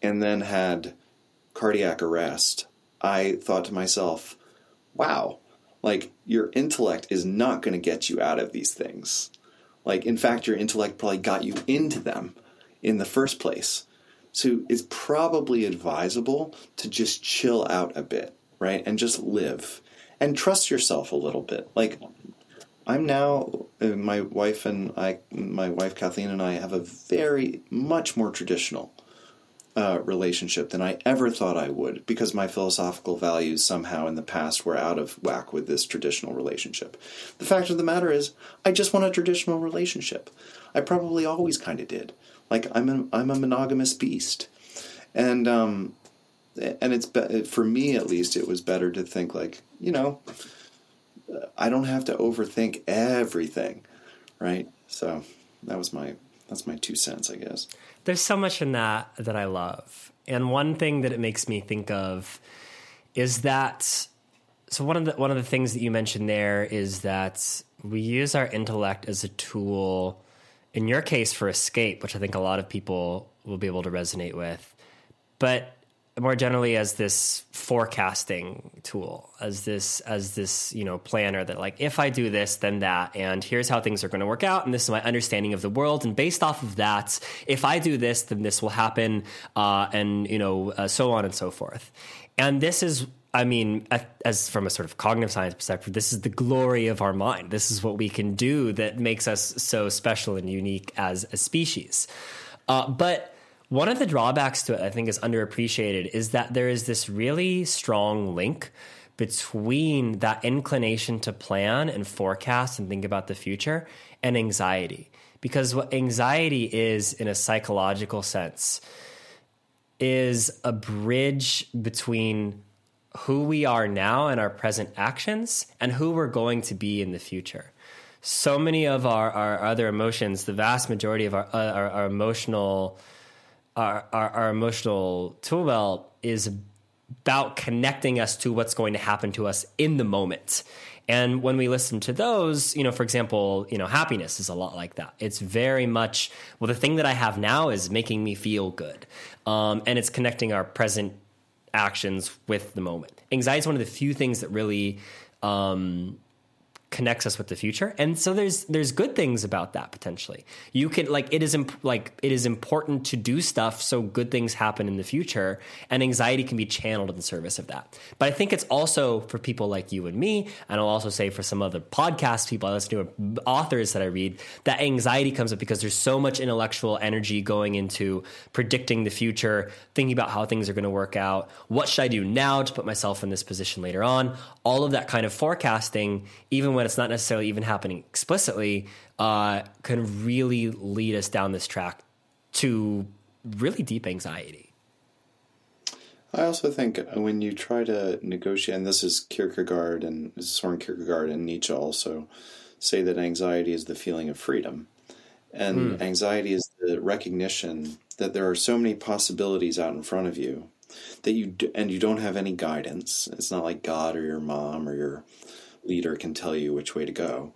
and then had cardiac arrest, I thought to myself, wow, like your intellect is not going to get you out of these things. Like, in fact, your intellect probably got you into them in the first place. So it's probably advisable to just chill out a bit, right? And just live and trust yourself a little bit. Like, I'm now, uh, my wife and I, my wife Kathleen and I have a very much more traditional uh, relationship than I ever thought I would because my philosophical values somehow in the past were out of whack with this traditional relationship. The fact of the matter is, I just want a traditional relationship. I probably always kind of did. Like I'm a, I'm a monogamous beast, and um, and it's be- for me at least it was better to think like you know I don't have to overthink everything, right? So that was my that's my two cents, I guess. There's so much in that that I love. And one thing that it makes me think of is that so one of the one of the things that you mentioned there is that we use our intellect as a tool in your case for escape, which I think a lot of people will be able to resonate with. But more generally as this forecasting tool as this as this you know planner that like if i do this then that and here's how things are going to work out and this is my understanding of the world and based off of that if i do this then this will happen uh, and you know uh, so on and so forth and this is I mean, as from a sort of cognitive science perspective, this is the glory of our mind. This is what we can do that makes us so special and unique as a species. Uh, but one of the drawbacks to it, I think, is underappreciated is that there is this really strong link between that inclination to plan and forecast and think about the future and anxiety. Because what anxiety is, in a psychological sense, is a bridge between who we are now and our present actions and who we're going to be in the future. So many of our, our other emotions, the vast majority of our, our, our emotional our, our, our emotional tool belt is about connecting us to what's going to happen to us in the moment. And when we listen to those, you know, for example, you know, happiness is a lot like that. It's very much, well, the thing that I have now is making me feel good. Um, and it's connecting our present actions with the moment. Anxiety is one of the few things that really um, connects us with the future. And so there's there's good things about that potentially. You can like it is imp- like it is important to do stuff so good things happen in the future and anxiety can be channeled in the service of that. But i think it's also for people like you and me and i'll also say for some other podcast people i listen to uh, authors that i read that anxiety comes up because there's so much intellectual energy going into predicting the future thinking about how things are going to work out what should i do now to put myself in this position later on? All of that kind of forecasting even when it's not necessarily even happening explicitly, uh, can really lead us down this track to really deep anxiety. I also think when you try to negotiate, and this is Kierkegaard and Soren Kierkegaard and Nietzsche also say that anxiety is the feeling of freedom. And mm. anxiety is the recognition that there are so many possibilities out in front of you that you do, and you don't have any guidance. It's not like God or your mom or your leader can tell you which way to go.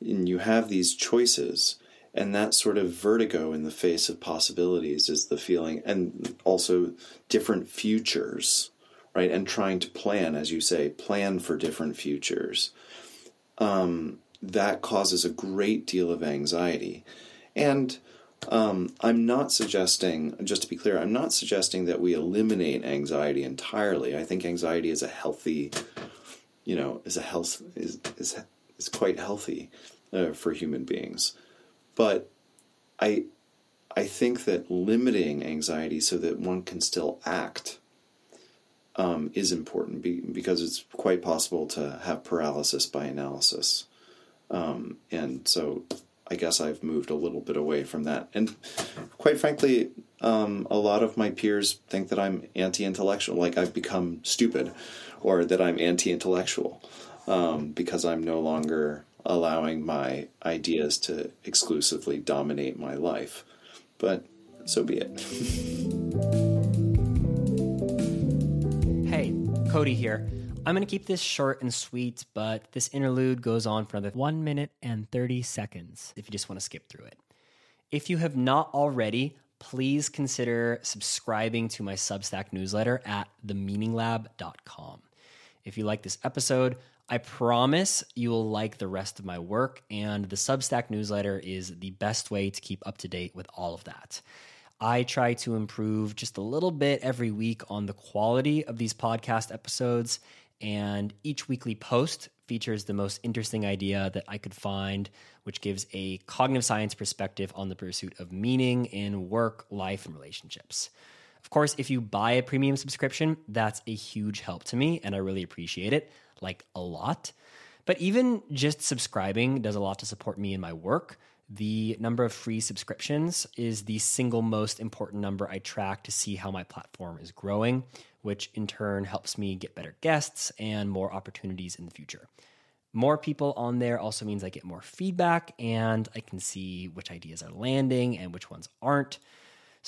And you have these choices, and that sort of vertigo in the face of possibilities is the feeling, and also different futures, right? And trying to plan, as you say, plan for different futures. Um, that causes a great deal of anxiety. And um, I'm not suggesting, just to be clear, I'm not suggesting that we eliminate anxiety entirely. I think anxiety is a healthy you know, is a health is is is quite healthy uh, for human beings. But I I think that limiting anxiety so that one can still act um, is important be, because it's quite possible to have paralysis by analysis. Um, and so I guess I've moved a little bit away from that. And quite frankly, um, a lot of my peers think that I'm anti intellectual, like I've become stupid or that I'm anti intellectual um, because I'm no longer allowing my ideas to exclusively dominate my life. But so be it. hey, Cody here. I'm going to keep this short and sweet, but this interlude goes on for another 1 minute and 30 seconds if you just want to skip through it. If you have not already, please consider subscribing to my Substack newsletter at themeaninglab.com. If you like this episode, I promise you will like the rest of my work, and the Substack newsletter is the best way to keep up to date with all of that. I try to improve just a little bit every week on the quality of these podcast episodes, and each weekly post features the most interesting idea that I could find, which gives a cognitive science perspective on the pursuit of meaning in work, life, and relationships. Of course, if you buy a premium subscription, that's a huge help to me and I really appreciate it, like a lot. But even just subscribing does a lot to support me in my work. The number of free subscriptions is the single most important number I track to see how my platform is growing, which in turn helps me get better guests and more opportunities in the future. More people on there also means I get more feedback and I can see which ideas are landing and which ones aren't.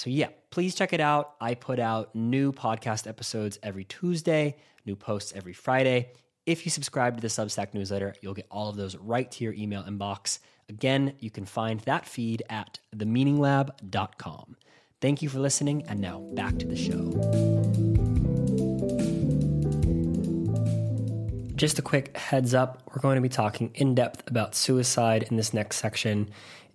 So, yeah, please check it out. I put out new podcast episodes every Tuesday, new posts every Friday. If you subscribe to the Substack newsletter, you'll get all of those right to your email inbox. Again, you can find that feed at themeaninglab.com. Thank you for listening, and now back to the show. Just a quick heads up we're going to be talking in depth about suicide in this next section.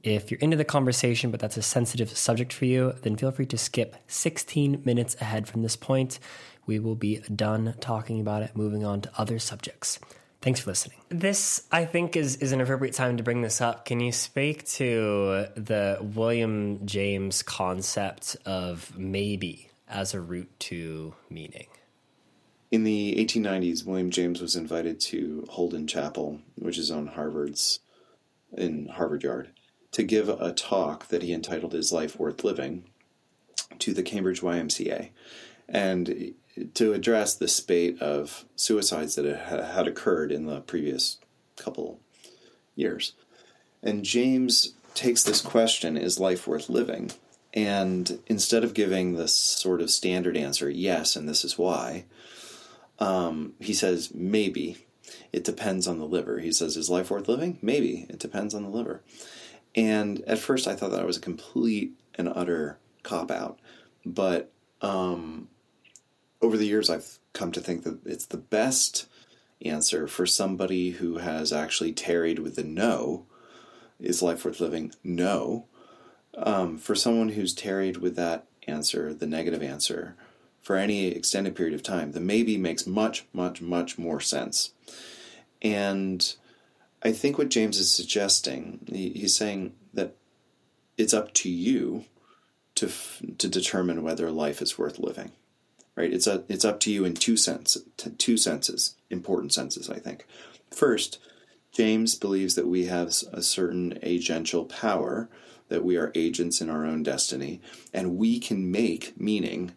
If you're into the conversation, but that's a sensitive subject for you, then feel free to skip 16 minutes ahead from this point. We will be done talking about it, moving on to other subjects. Thanks for listening. This, I think, is, is an appropriate time to bring this up. Can you speak to the William James concept of maybe as a route to meaning? In the 1890s, William James was invited to Holden Chapel, which is on Harvard's in Harvard Yard, to give a talk that he entitled "Is Life Worth Living" to the Cambridge YMCA, and to address the spate of suicides that had occurred in the previous couple years. And James takes this question, "Is life worth living?" and instead of giving the sort of standard answer, "Yes, and this is why," Um, he says, maybe. It depends on the liver. He says, is life worth living? Maybe. It depends on the liver. And at first, I thought that I was a complete and utter cop out. But um, over the years, I've come to think that it's the best answer for somebody who has actually tarried with the no. Is life worth living? No. Um, for someone who's tarried with that answer, the negative answer, for any extended period of time, the maybe makes much, much, much more sense. And I think what James is suggesting, he, he's saying that it's up to you to to determine whether life is worth living. Right? It's a, it's up to you in two sense, two senses, important senses, I think. First, James believes that we have a certain agential power, that we are agents in our own destiny, and we can make meaning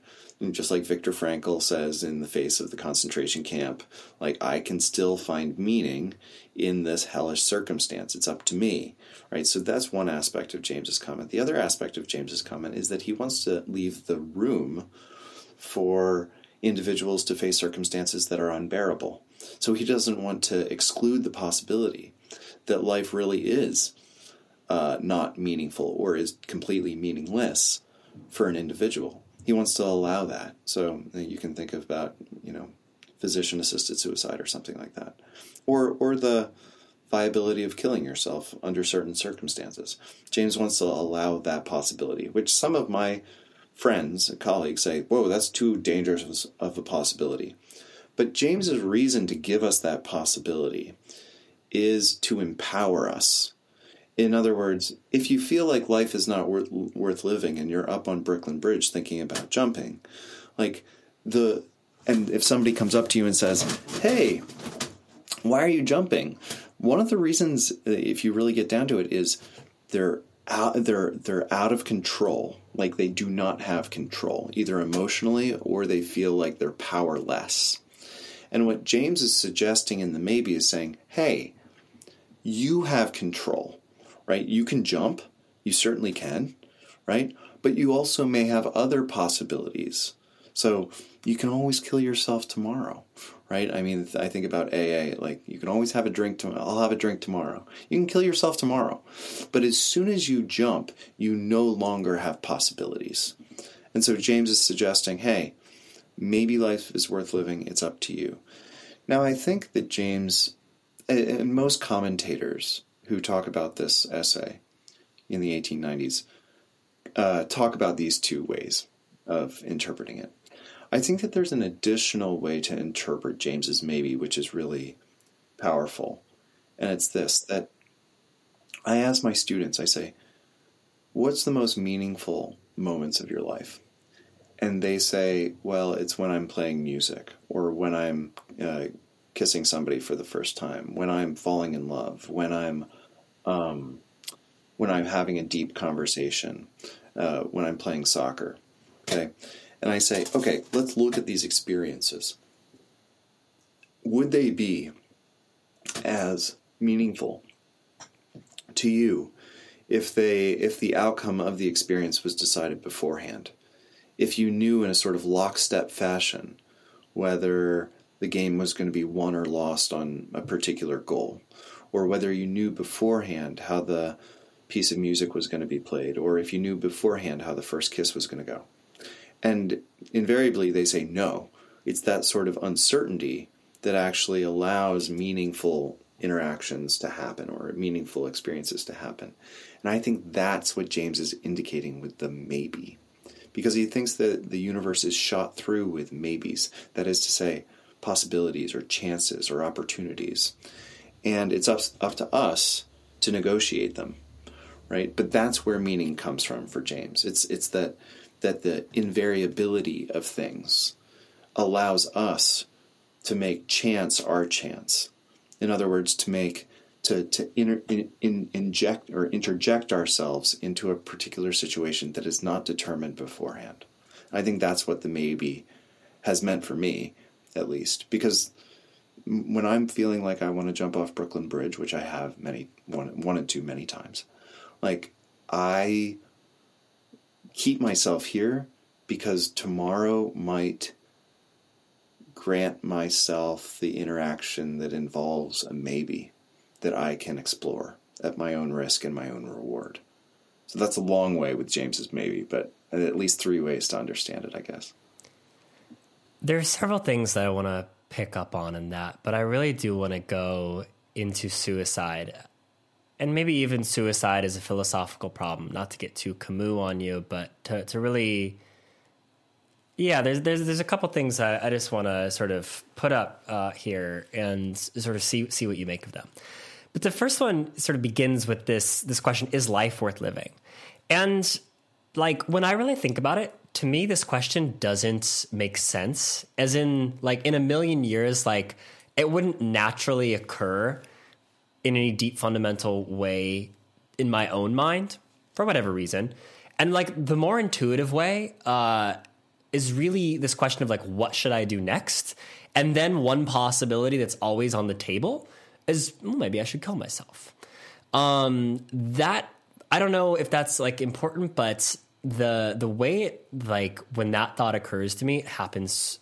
just like Viktor Frankl says in the face of the concentration camp, like I can still find meaning in this hellish circumstance. It's up to me, right? So that's one aspect of James's comment. The other aspect of James's comment is that he wants to leave the room for individuals to face circumstances that are unbearable. So he doesn't want to exclude the possibility that life really is uh, not meaningful or is completely meaningless for an individual he wants to allow that. So you can think about, you know, physician assisted suicide or something like that. Or or the viability of killing yourself under certain circumstances. James wants to allow that possibility, which some of my friends and colleagues say, whoa, that's too dangerous of a possibility. But James's reason to give us that possibility is to empower us in other words, if you feel like life is not worth, worth living and you're up on Brooklyn Bridge thinking about jumping, like the and if somebody comes up to you and says, "Hey, why are you jumping?" One of the reasons, uh, if you really get down to it, is they're out, they're they're out of control. Like they do not have control, either emotionally or they feel like they're powerless. And what James is suggesting in the maybe is saying, "Hey, you have control right? You can jump, you certainly can, right? But you also may have other possibilities. So you can always kill yourself tomorrow, right? I mean, I think about AA, like you can always have a drink tomorrow. I'll have a drink tomorrow. You can kill yourself tomorrow. But as soon as you jump, you no longer have possibilities. And so James is suggesting, hey, maybe life is worth living. It's up to you. Now, I think that James and most commentators who talk about this essay in the 1890s uh, talk about these two ways of interpreting it. I think that there's an additional way to interpret James's maybe, which is really powerful. And it's this that I ask my students, I say, What's the most meaningful moments of your life? And they say, Well, it's when I'm playing music, or when I'm uh, kissing somebody for the first time, when I'm falling in love, when I'm um, when I'm having a deep conversation, uh, when I'm playing soccer. Okay. And I say, okay, let's look at these experiences. Would they be as meaningful to you if they if the outcome of the experience was decided beforehand if you knew in a sort of lockstep fashion whether the game was going to be won or lost on a particular goal or whether you knew beforehand how the piece of music was going to be played or if you knew beforehand how the first kiss was going to go and invariably they say no it's that sort of uncertainty that actually allows meaningful interactions to happen or meaningful experiences to happen. And I think that's what James is indicating with the maybe. Because he thinks that the universe is shot through with maybes, that is to say, possibilities or chances or opportunities. And it's up, up to us to negotiate them, right? But that's where meaning comes from for James. It's, it's that, that the invariability of things allows us to make chance our chance in other words, to make to to inter, in, in, inject or interject ourselves into a particular situation that is not determined beforehand. I think that's what the maybe has meant for me, at least, because when I'm feeling like I want to jump off Brooklyn Bridge, which I have many wanted to many times, like I keep myself here because tomorrow might grant myself the interaction that involves a maybe that I can explore at my own risk and my own reward. So that's a long way with James's maybe, but at least three ways to understand it, I guess. There are several things that I want to pick up on in that, but I really do want to go into suicide and maybe even suicide as a philosophical problem, not to get too Camus on you, but to, to really yeah, there's there's there's a couple things I, I just want to sort of put up uh, here and sort of see see what you make of them. But the first one sort of begins with this this question: Is life worth living? And like when I really think about it, to me, this question doesn't make sense. As in, like in a million years, like it wouldn't naturally occur in any deep fundamental way in my own mind for whatever reason. And like the more intuitive way, uh, is really this question of like what should I do next? And then one possibility that's always on the table is well, maybe I should kill myself. Um, that I don't know if that's like important, but the the way it, like when that thought occurs to me, happens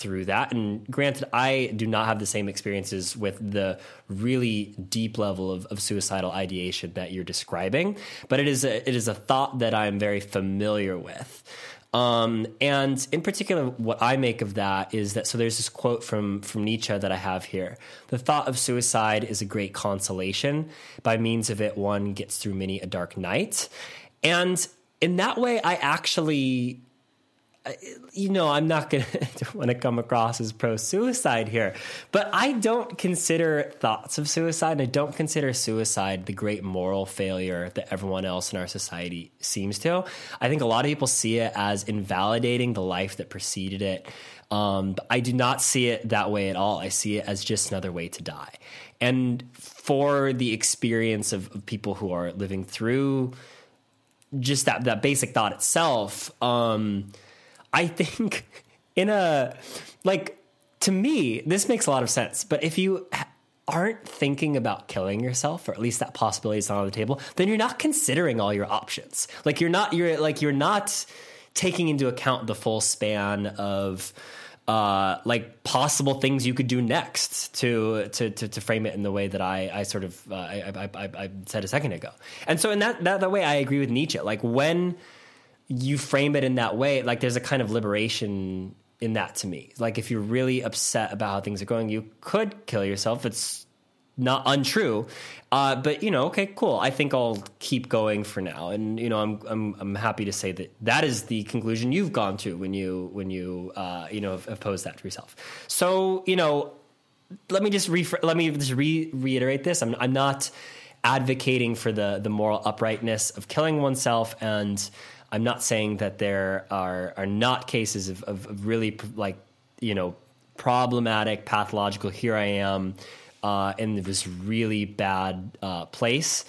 through that. And granted, I do not have the same experiences with the really deep level of, of suicidal ideation that you're describing, but it is a, it is a thought that I'm very familiar with. Um, and in particular, what I make of that is that so there's this quote from from Nietzsche that I have here: "The thought of suicide is a great consolation. By means of it, one gets through many a dark night." And in that way, I actually you know, I'm not going to want to come across as pro suicide here, but I don't consider thoughts of suicide. And I don't consider suicide the great moral failure that everyone else in our society seems to. I think a lot of people see it as invalidating the life that preceded it. Um, I do not see it that way at all. I see it as just another way to die. And for the experience of, of people who are living through just that, that basic thought itself, um, I think in a like to me this makes a lot of sense. But if you aren't thinking about killing yourself or at least that possibility is not on the table then you're not considering all your options like you're not you're like you're not taking into account the full span of uh, like possible things you could do next to, to to to, frame it in the way that I, I sort of uh, I, I, I, I, said a second ago. And so in that, that that way, I agree with Nietzsche. Like when you frame it in that way, like there's a kind of liberation in that to me. Like if you're really upset about how things are going, you could kill yourself. It's not untrue. Uh, but you know, okay, cool. I think I'll keep going for now, and you know, I'm I'm I'm happy to say that that is the conclusion you've gone to when you when you uh, you know have, posed that to yourself. So you know, let me just re- let me just re- reiterate this. I'm I'm not advocating for the the moral uprightness of killing oneself and I'm not saying that there are are not cases of, of, of really like you know problematic pathological. Here I am uh, in this really bad uh, place.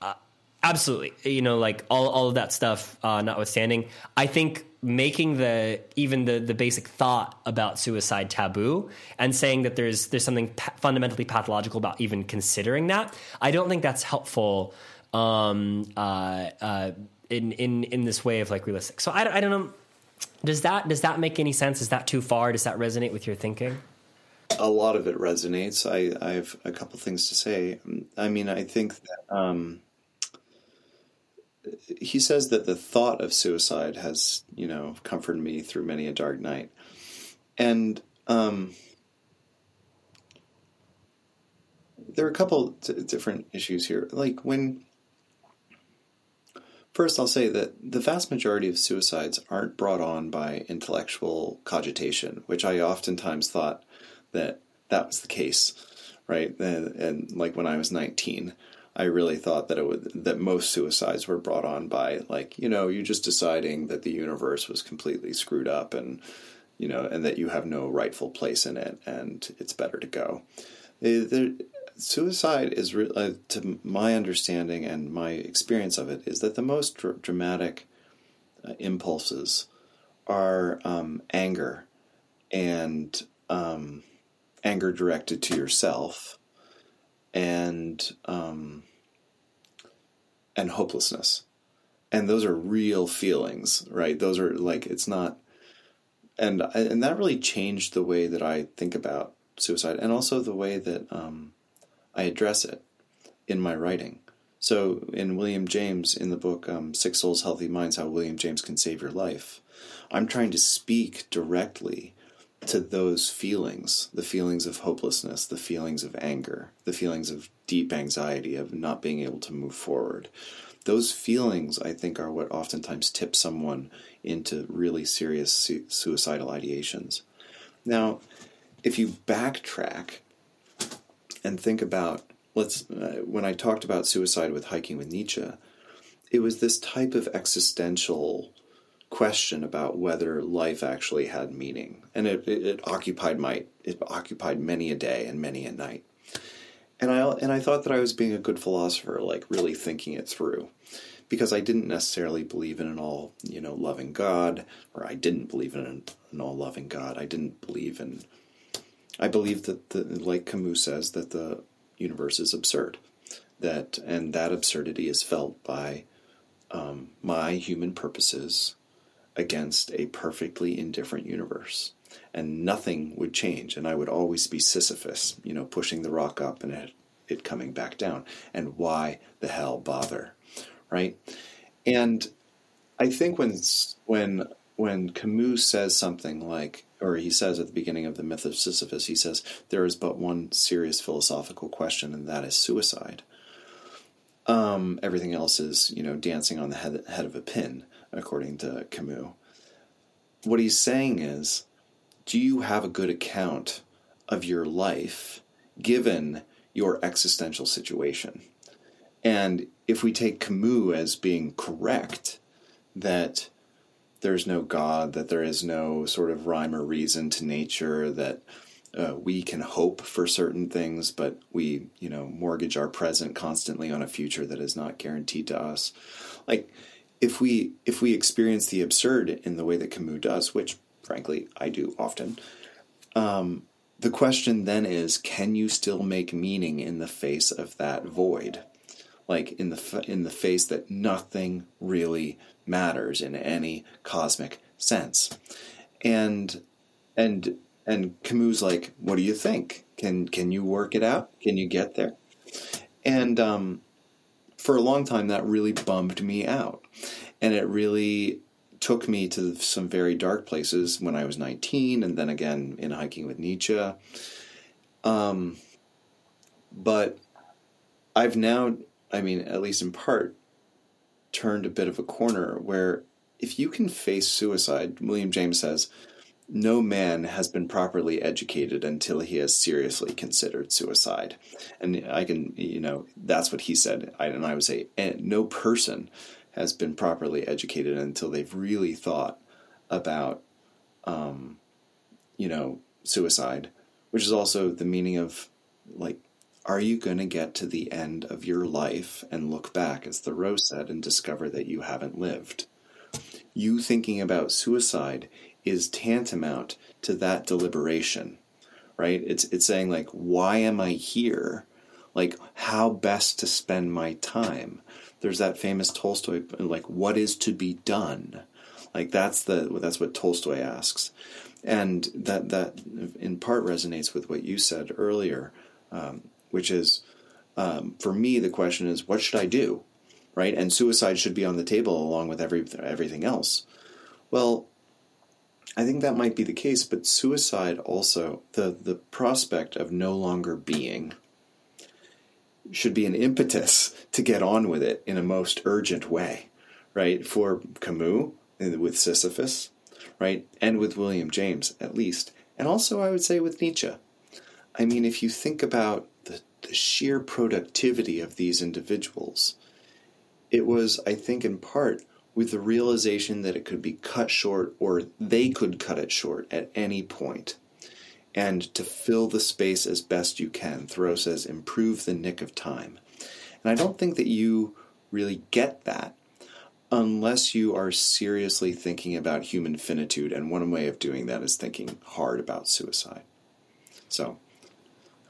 Uh, absolutely. You know, like all all of that stuff uh, notwithstanding, I think making the even the the basic thought about suicide taboo and saying that there's there's something pa- fundamentally pathological about even considering that. I don't think that's helpful. Um, uh, uh, in in in this way of like realistic. So I, I don't know. Does that does that make any sense? Is that too far? Does that resonate with your thinking? A lot of it resonates. I, I have a couple things to say. I mean, I think that um, he says that the thought of suicide has, you know, comforted me through many a dark night, and um, there are a couple t- different issues here. Like when First, I'll say that the vast majority of suicides aren't brought on by intellectual cogitation, which I oftentimes thought that that was the case, right? And, and like when I was 19, I really thought that it would that most suicides were brought on by like you know you just deciding that the universe was completely screwed up and you know and that you have no rightful place in it and it's better to go. Suicide is, uh, to my understanding and my experience of it, is that the most dr- dramatic uh, impulses are um, anger and um, anger directed to yourself and um, and hopelessness. And those are real feelings right? Those are like it's not and and that really changed the way that I think about suicide and also the way that um, I address it in my writing. So, in William James, in the book um, Sick Souls, Healthy Minds How William James Can Save Your Life, I'm trying to speak directly to those feelings the feelings of hopelessness, the feelings of anger, the feelings of deep anxiety, of not being able to move forward. Those feelings, I think, are what oftentimes tip someone into really serious su- suicidal ideations. Now, if you backtrack and think about let's uh, when I talked about suicide with hiking with Nietzsche, it was this type of existential question about whether life actually had meaning, and it, it, it occupied my it occupied many a day and many a night. And I and I thought that I was being a good philosopher, like really thinking it through, because I didn't necessarily believe in an all you know loving God, or I didn't believe in an, an all loving God. I didn't believe in I believe that, the, like Camus says, that the universe is absurd, that and that absurdity is felt by um, my human purposes against a perfectly indifferent universe, and nothing would change, and I would always be Sisyphus, you know, pushing the rock up and it, it coming back down, and why the hell bother, right? And I think when when when Camus says something like or he says at the beginning of the myth of Sisyphus, he says, there is but one serious philosophical question, and that is suicide. Um, everything else is, you know, dancing on the head, head of a pin, according to Camus. What he's saying is, do you have a good account of your life given your existential situation? And if we take Camus as being correct, that there's no God, that there is no sort of rhyme or reason to nature, that uh, we can hope for certain things, but we, you know, mortgage our present constantly on a future that is not guaranteed to us. Like, if we if we experience the absurd in the way that Camus does, which frankly I do often, um, the question then is: Can you still make meaning in the face of that void? Like in the in the face that nothing really matters in any cosmic sense. And and and Camus like, what do you think? Can can you work it out? Can you get there? And um, for a long time, that really bummed me out, and it really took me to some very dark places when I was 19, and then again in hiking with Nietzsche. Um, but I've now, I mean, at least in part, turned a bit of a corner where if you can face suicide, William James says, no man has been properly educated until he has seriously considered suicide. And I can, you know, that's what he said. And I would say, no person has been properly educated until they've really thought about, um, you know, suicide, which is also the meaning of like are you going to get to the end of your life and look back, as Thoreau said, and discover that you haven't lived? You thinking about suicide is tantamount to that deliberation, right? It's it's saying like, why am I here? Like, how best to spend my time? There's that famous Tolstoy like, what is to be done? Like that's the that's what Tolstoy asks, and that that in part resonates with what you said earlier, um, which is um, for me the question is what should I do, right? And suicide should be on the table along with every everything else. Well, I think that might be the case, but suicide also the the prospect of no longer being should be an impetus to get on with it in a most urgent way, right? For Camus with Sisyphus, right? And with William James, at least. And also, I would say with Nietzsche. I mean, if you think about the, sheer productivity of these individuals, it was, I think, in part with the realization that it could be cut short or they could cut it short at any point. And to fill the space as best you can, Thoreau says, improve the nick of time. And I don't think that you really get that unless you are seriously thinking about human finitude. And one way of doing that is thinking hard about suicide. So,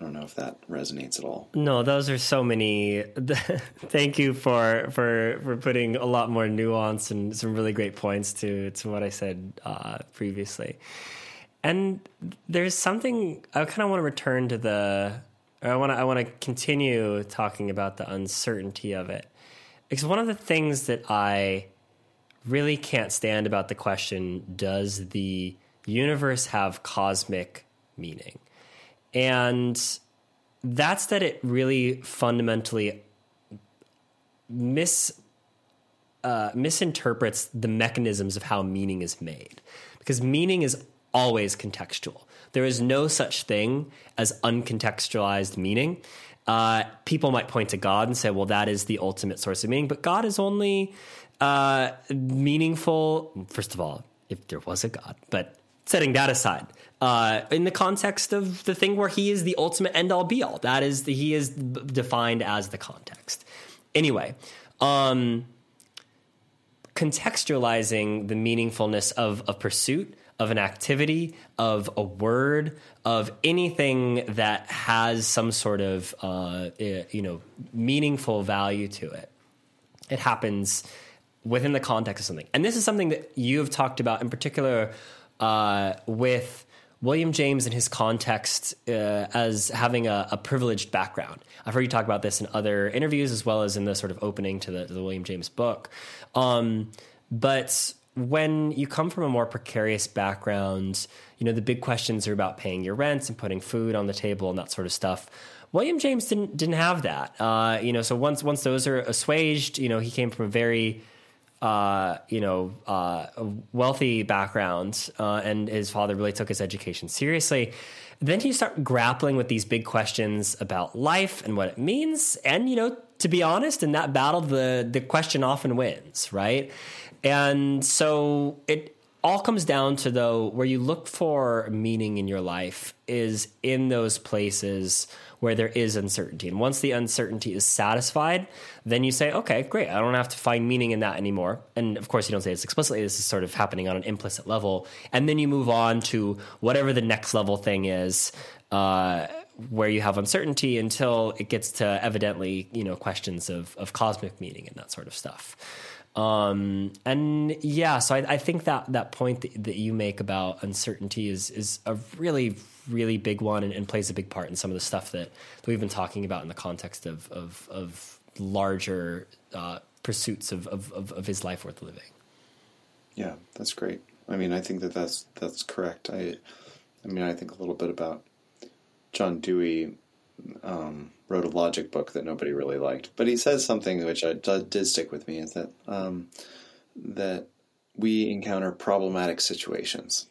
I don't know if that resonates at all. No, those are so many. Thank you for for for putting a lot more nuance and some really great points to to what I said uh, previously. And there's something I kind of want to return to the. I want to I want to continue talking about the uncertainty of it because one of the things that I really can't stand about the question does the universe have cosmic meaning? And that's that it really fundamentally mis uh, misinterprets the mechanisms of how meaning is made because meaning is always contextual. There is no such thing as uncontextualized meaning. Uh, people might point to God and say, well, that is the ultimate source of meaning, but God is only uh, meaningful, first of all, if there was a God, but setting that aside, uh, in the context of the thing where he is the ultimate end all be all. That is, the, he is defined as the context. Anyway, um, contextualizing the meaningfulness of a pursuit of an activity, of a word, of anything that has some sort of uh, eh, you know meaningful value to it. It happens within the context of something, and this is something that you have talked about in particular uh, with. William James and his context uh, as having a, a, privileged background. I've heard you talk about this in other interviews as well as in the sort of opening to the, to the William James book. Um, but when you come from a more precarious background, you know, the big questions are about paying your rents and putting food on the table and that sort of stuff. William James didn't didn't have that. Uh, you know, so once once those are assuaged, you know, he came from a very uh, you know, uh, wealthy background, uh, and his father really took his education seriously. Then you start grappling with these big questions about life and what it means. And you know, to be honest, in that battle, the the question often wins, right? And so it all comes down to though where you look for meaning in your life is in those places where there is uncertainty. And once the uncertainty is satisfied, then you say, okay, great, I don't have to find meaning in that anymore. And of course, you don't say this explicitly, this is sort of happening on an implicit level. And then you move on to whatever the next level thing is. Uh, where you have uncertainty until it gets to evidently, you know, questions of, of cosmic meaning and that sort of stuff. Um, and yeah, so I, I, think that that point that, that, you make about uncertainty is is a really really big one and, and, plays a big part in some of the stuff that, that we've been talking about in the context of of, of larger uh, pursuits of, of, of his life worth living. Yeah, that's great. I mean, I think that that's that's correct. I, I mean, I think a little bit about John Dewey. Um, wrote a logic book that nobody really liked. But he says something which I, did stick with me is that um, that we encounter problematic situations,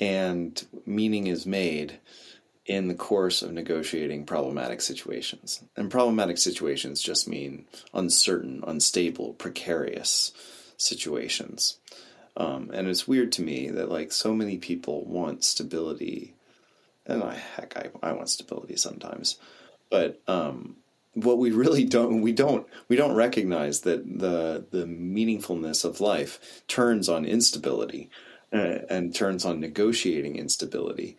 and meaning is made in the course of negotiating problematic situations. And problematic situations just mean uncertain, unstable, precarious situations. Um, and it's weird to me that like so many people want stability, and I heck, I, I want stability sometimes but um, what we really don't we don't we don't recognize that the the meaningfulness of life turns on instability and turns on negotiating instability.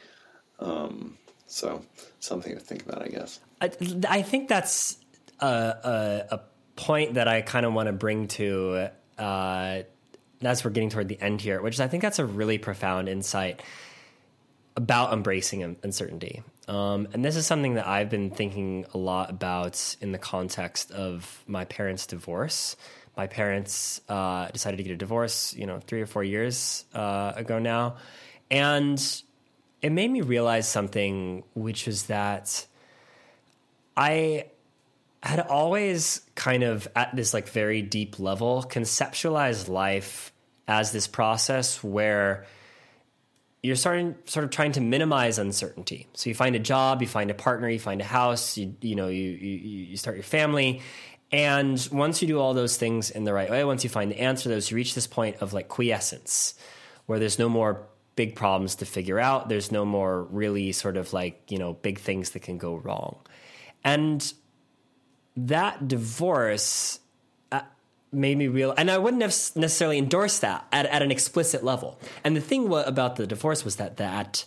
Um, so something to think about, I guess. I, I think that's a, a, a point that I kind of want to bring to uh, as we're getting toward the end here, which is I think that's a really profound insight about embracing uncertainty. Um, and this is something that I've been thinking a lot about in the context of my parents' divorce. My parents uh, decided to get a divorce, you know, three or four years uh, ago now, and it made me realize something, which was that I had always kind of at this like very deep level conceptualized life as this process where you're starting sort of trying to minimize uncertainty. So you find a job, you find a partner, you find a house, you you know, you you, you start your family. And once you do all those things in the right way, once you find the answer to those, you reach this point of like quiescence, where there's no more big problems to figure out. There's no more really sort of like, you know, big things that can go wrong. And that divorce uh, made me real and i wouldn't have necessarily endorsed that at, at an explicit level and the thing about the divorce was that that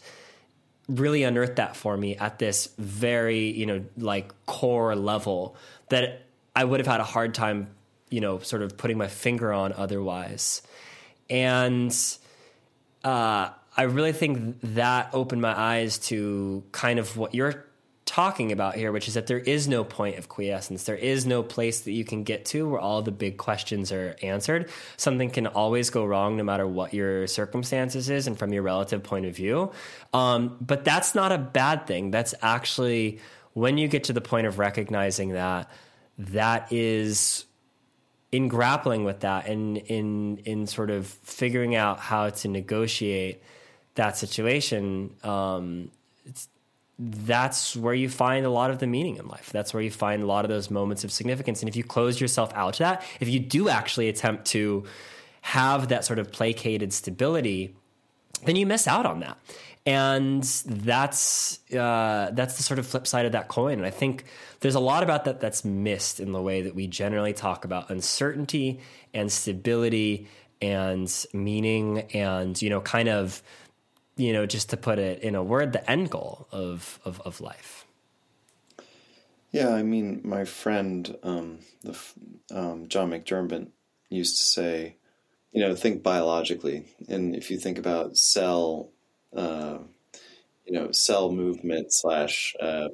really unearthed that for me at this very you know like core level that i would have had a hard time you know sort of putting my finger on otherwise and uh, i really think that opened my eyes to kind of what you're talking about here, which is that there is no point of quiescence. There is no place that you can get to where all the big questions are answered. Something can always go wrong no matter what your circumstances is and from your relative point of view. Um, but that's not a bad thing. That's actually when you get to the point of recognizing that, that is in grappling with that and in in sort of figuring out how to negotiate that situation um, that's where you find a lot of the meaning in life. That's where you find a lot of those moments of significance. And if you close yourself out to that, if you do actually attempt to have that sort of placated stability, then you miss out on that. And that's uh, that's the sort of flip side of that coin. And I think there's a lot about that that's missed in the way that we generally talk about uncertainty and stability and meaning and you know kind of you know, just to put it in a word, the end goal of of, of life. Yeah, I mean, my friend, um, the um, John McDermott, used to say, you know, think biologically, and if you think about cell, uh, you know, cell movement slash uh,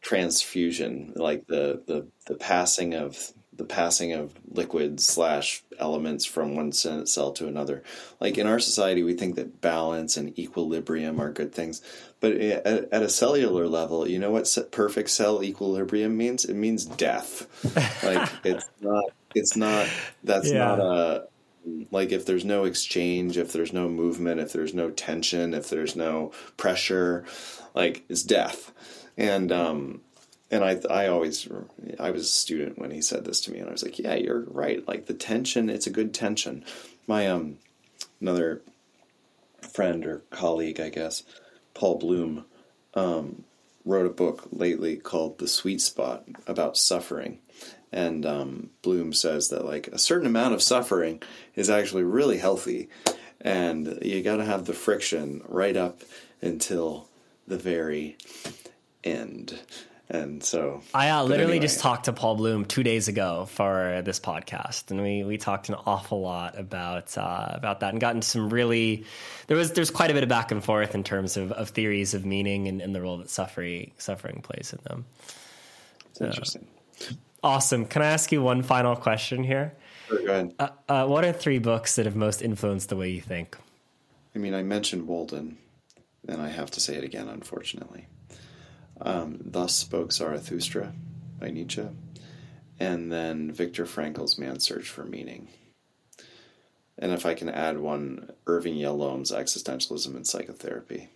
transfusion, like the the the passing of the passing of liquids slash elements from one cell to another. Like in our society, we think that balance and equilibrium are good things, but at, at a cellular level, you know what perfect cell equilibrium means? It means death. like it's not. It's not. That's yeah. not a like if there's no exchange, if there's no movement, if there's no tension, if there's no pressure, like it's death. And um, and I I always I was a student when he said this to me, and I was like, yeah, you're right. Like the tension, it's a good tension. My um another friend or colleague, I guess, Paul Bloom, um, wrote a book lately called The Sweet Spot about suffering. And um, Bloom says that like a certain amount of suffering is actually really healthy, and you got to have the friction right up until the very end. And so I uh, literally anyway. just talked to Paul Bloom two days ago for this podcast, and we we talked an awful lot about uh, about that, and gotten some really there was there's quite a bit of back and forth in terms of, of theories of meaning and, and the role that suffering suffering plays in them. So, interesting. Awesome. Can I ask you one final question here? Sure, go ahead. Uh, uh, what are three books that have most influenced the way you think? I mean, I mentioned Walden, and I have to say it again, unfortunately. Um, Thus Spoke Zarathustra by Nietzsche, and then Viktor Frankl's Man's Search for Meaning. And if I can add one, Irving Yalom's Existentialism and Psychotherapy.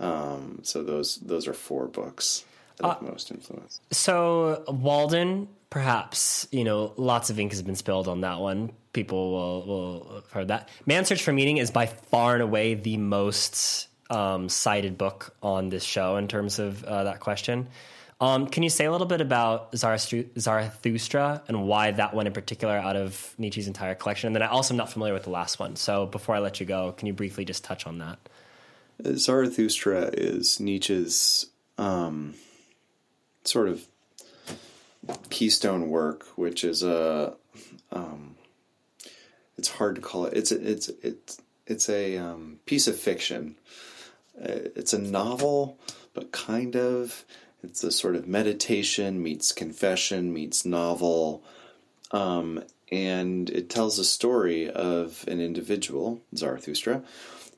Um, so those those are four books uh, most influence. So Walden, perhaps you know, lots of ink has been spilled on that one. People will will have heard that. Man's Search for Meaning is by far and away the most um, cited book on this show in terms of uh, that question. Um, can you say a little bit about Zarathustra and why that one in particular out of Nietzsche's entire collection? And then I also am not familiar with the last one. So before I let you go, can you briefly just touch on that? Zarathustra is Nietzsche's um, sort of keystone work, which is a um, it's hard to call it. It's a, it's it's it's a um, piece of fiction. Uh, it's a novel, but kind of it's a sort of meditation meets confession meets novel, um, and it tells a story of an individual, Zarathustra,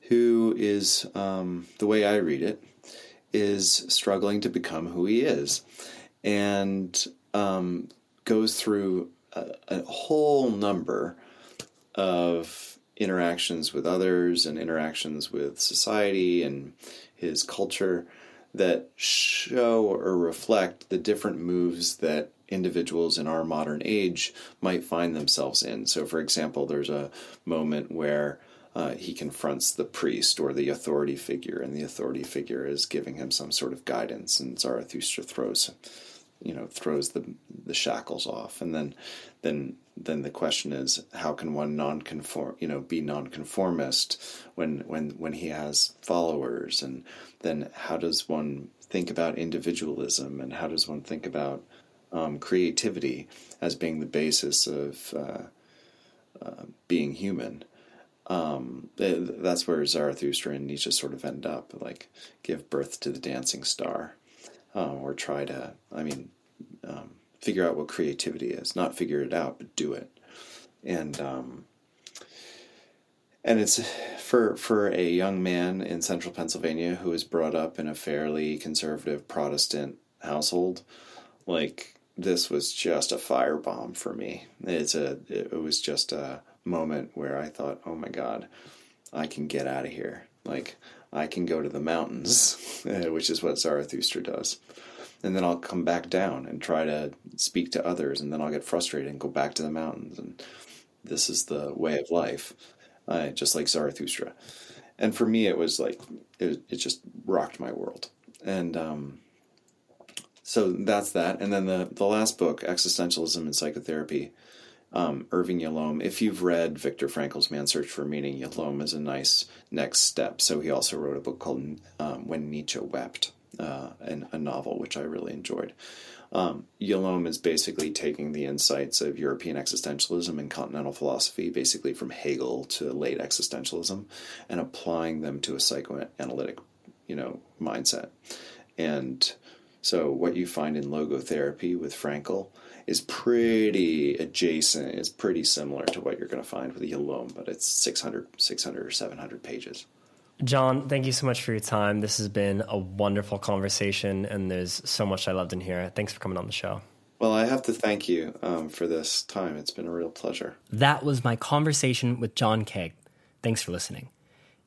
who is um, the way I read it is struggling to become who he is, and um, goes through a, a whole number of interactions with others and interactions with society and his culture that show or reflect the different moves that individuals in our modern age might find themselves in. So, for example, there's a moment where uh, he confronts the priest or the authority figure, and the authority figure is giving him some sort of guidance, and Zarathustra throws you know throws the the shackles off. And then then then the question is how can one non-conform you know be non-conformist when when when he has followers? And then how does one think about individualism? And how does one think about um, creativity as being the basis of uh, uh, being human um, that's where Zarathustra and Nietzsche sort of end up like give birth to the dancing star uh, or try to, I mean, um, figure out what creativity is. Not figure it out, but do it. And um, and it's for for a young man in central Pennsylvania who was brought up in a fairly conservative Protestant household. Like this was just a firebomb for me. It's a it was just a moment where I thought, oh my god, I can get out of here. Like I can go to the mountains, which is what Zarathustra does. And then I'll come back down and try to speak to others, and then I'll get frustrated and go back to the mountains. And this is the way of life, uh, just like Zarathustra. And for me, it was like, it, it just rocked my world. And um, so that's that. And then the, the last book, Existentialism and Psychotherapy, um, Irving Yalom. If you've read Viktor Frankl's Man's Search for Meaning, Yalom is a nice next step. So he also wrote a book called um, When Nietzsche Wept, uh, and a novel which I really enjoyed. Um, Yalom is basically taking the insights of European existentialism and continental philosophy, basically from Hegel to late existentialism, and applying them to a psychoanalytic, you know, mindset. And so, what you find in logotherapy with Frankl is pretty adjacent. It's pretty similar to what you're going to find with the Yalom, but it's 600, 600 or 700 pages. John, thank you so much for your time. This has been a wonderful conversation, and there's so much I loved in here. Thanks for coming on the show. Well, I have to thank you um, for this time. It's been a real pleasure. That was my conversation with John Kaag. Thanks for listening.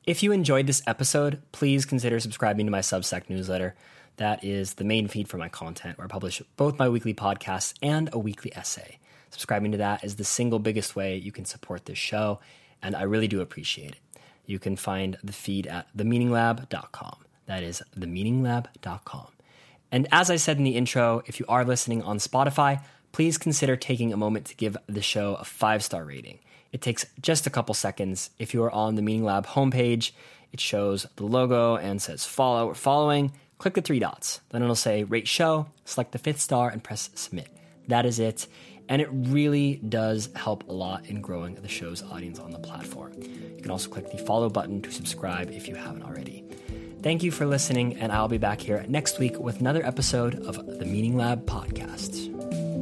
If you enjoyed this episode, please consider subscribing to my Substack newsletter. That is the main feed for my content, where I publish both my weekly podcasts and a weekly essay. Subscribing to that is the single biggest way you can support this show, and I really do appreciate it. You can find the feed at themeaninglab.com. That is themeaninglab.com. And as I said in the intro, if you are listening on Spotify, please consider taking a moment to give the show a five star rating. It takes just a couple seconds. If you are on the Meaning Lab homepage, it shows the logo and says follow or following click the three dots. Then it'll say rate show, select the fifth star, and press submit. That is it. And it really does help a lot in growing the show's audience on the platform. You can also click the follow button to subscribe if you haven't already. Thank you for listening, and I'll be back here next week with another episode of the Meaning Lab podcast.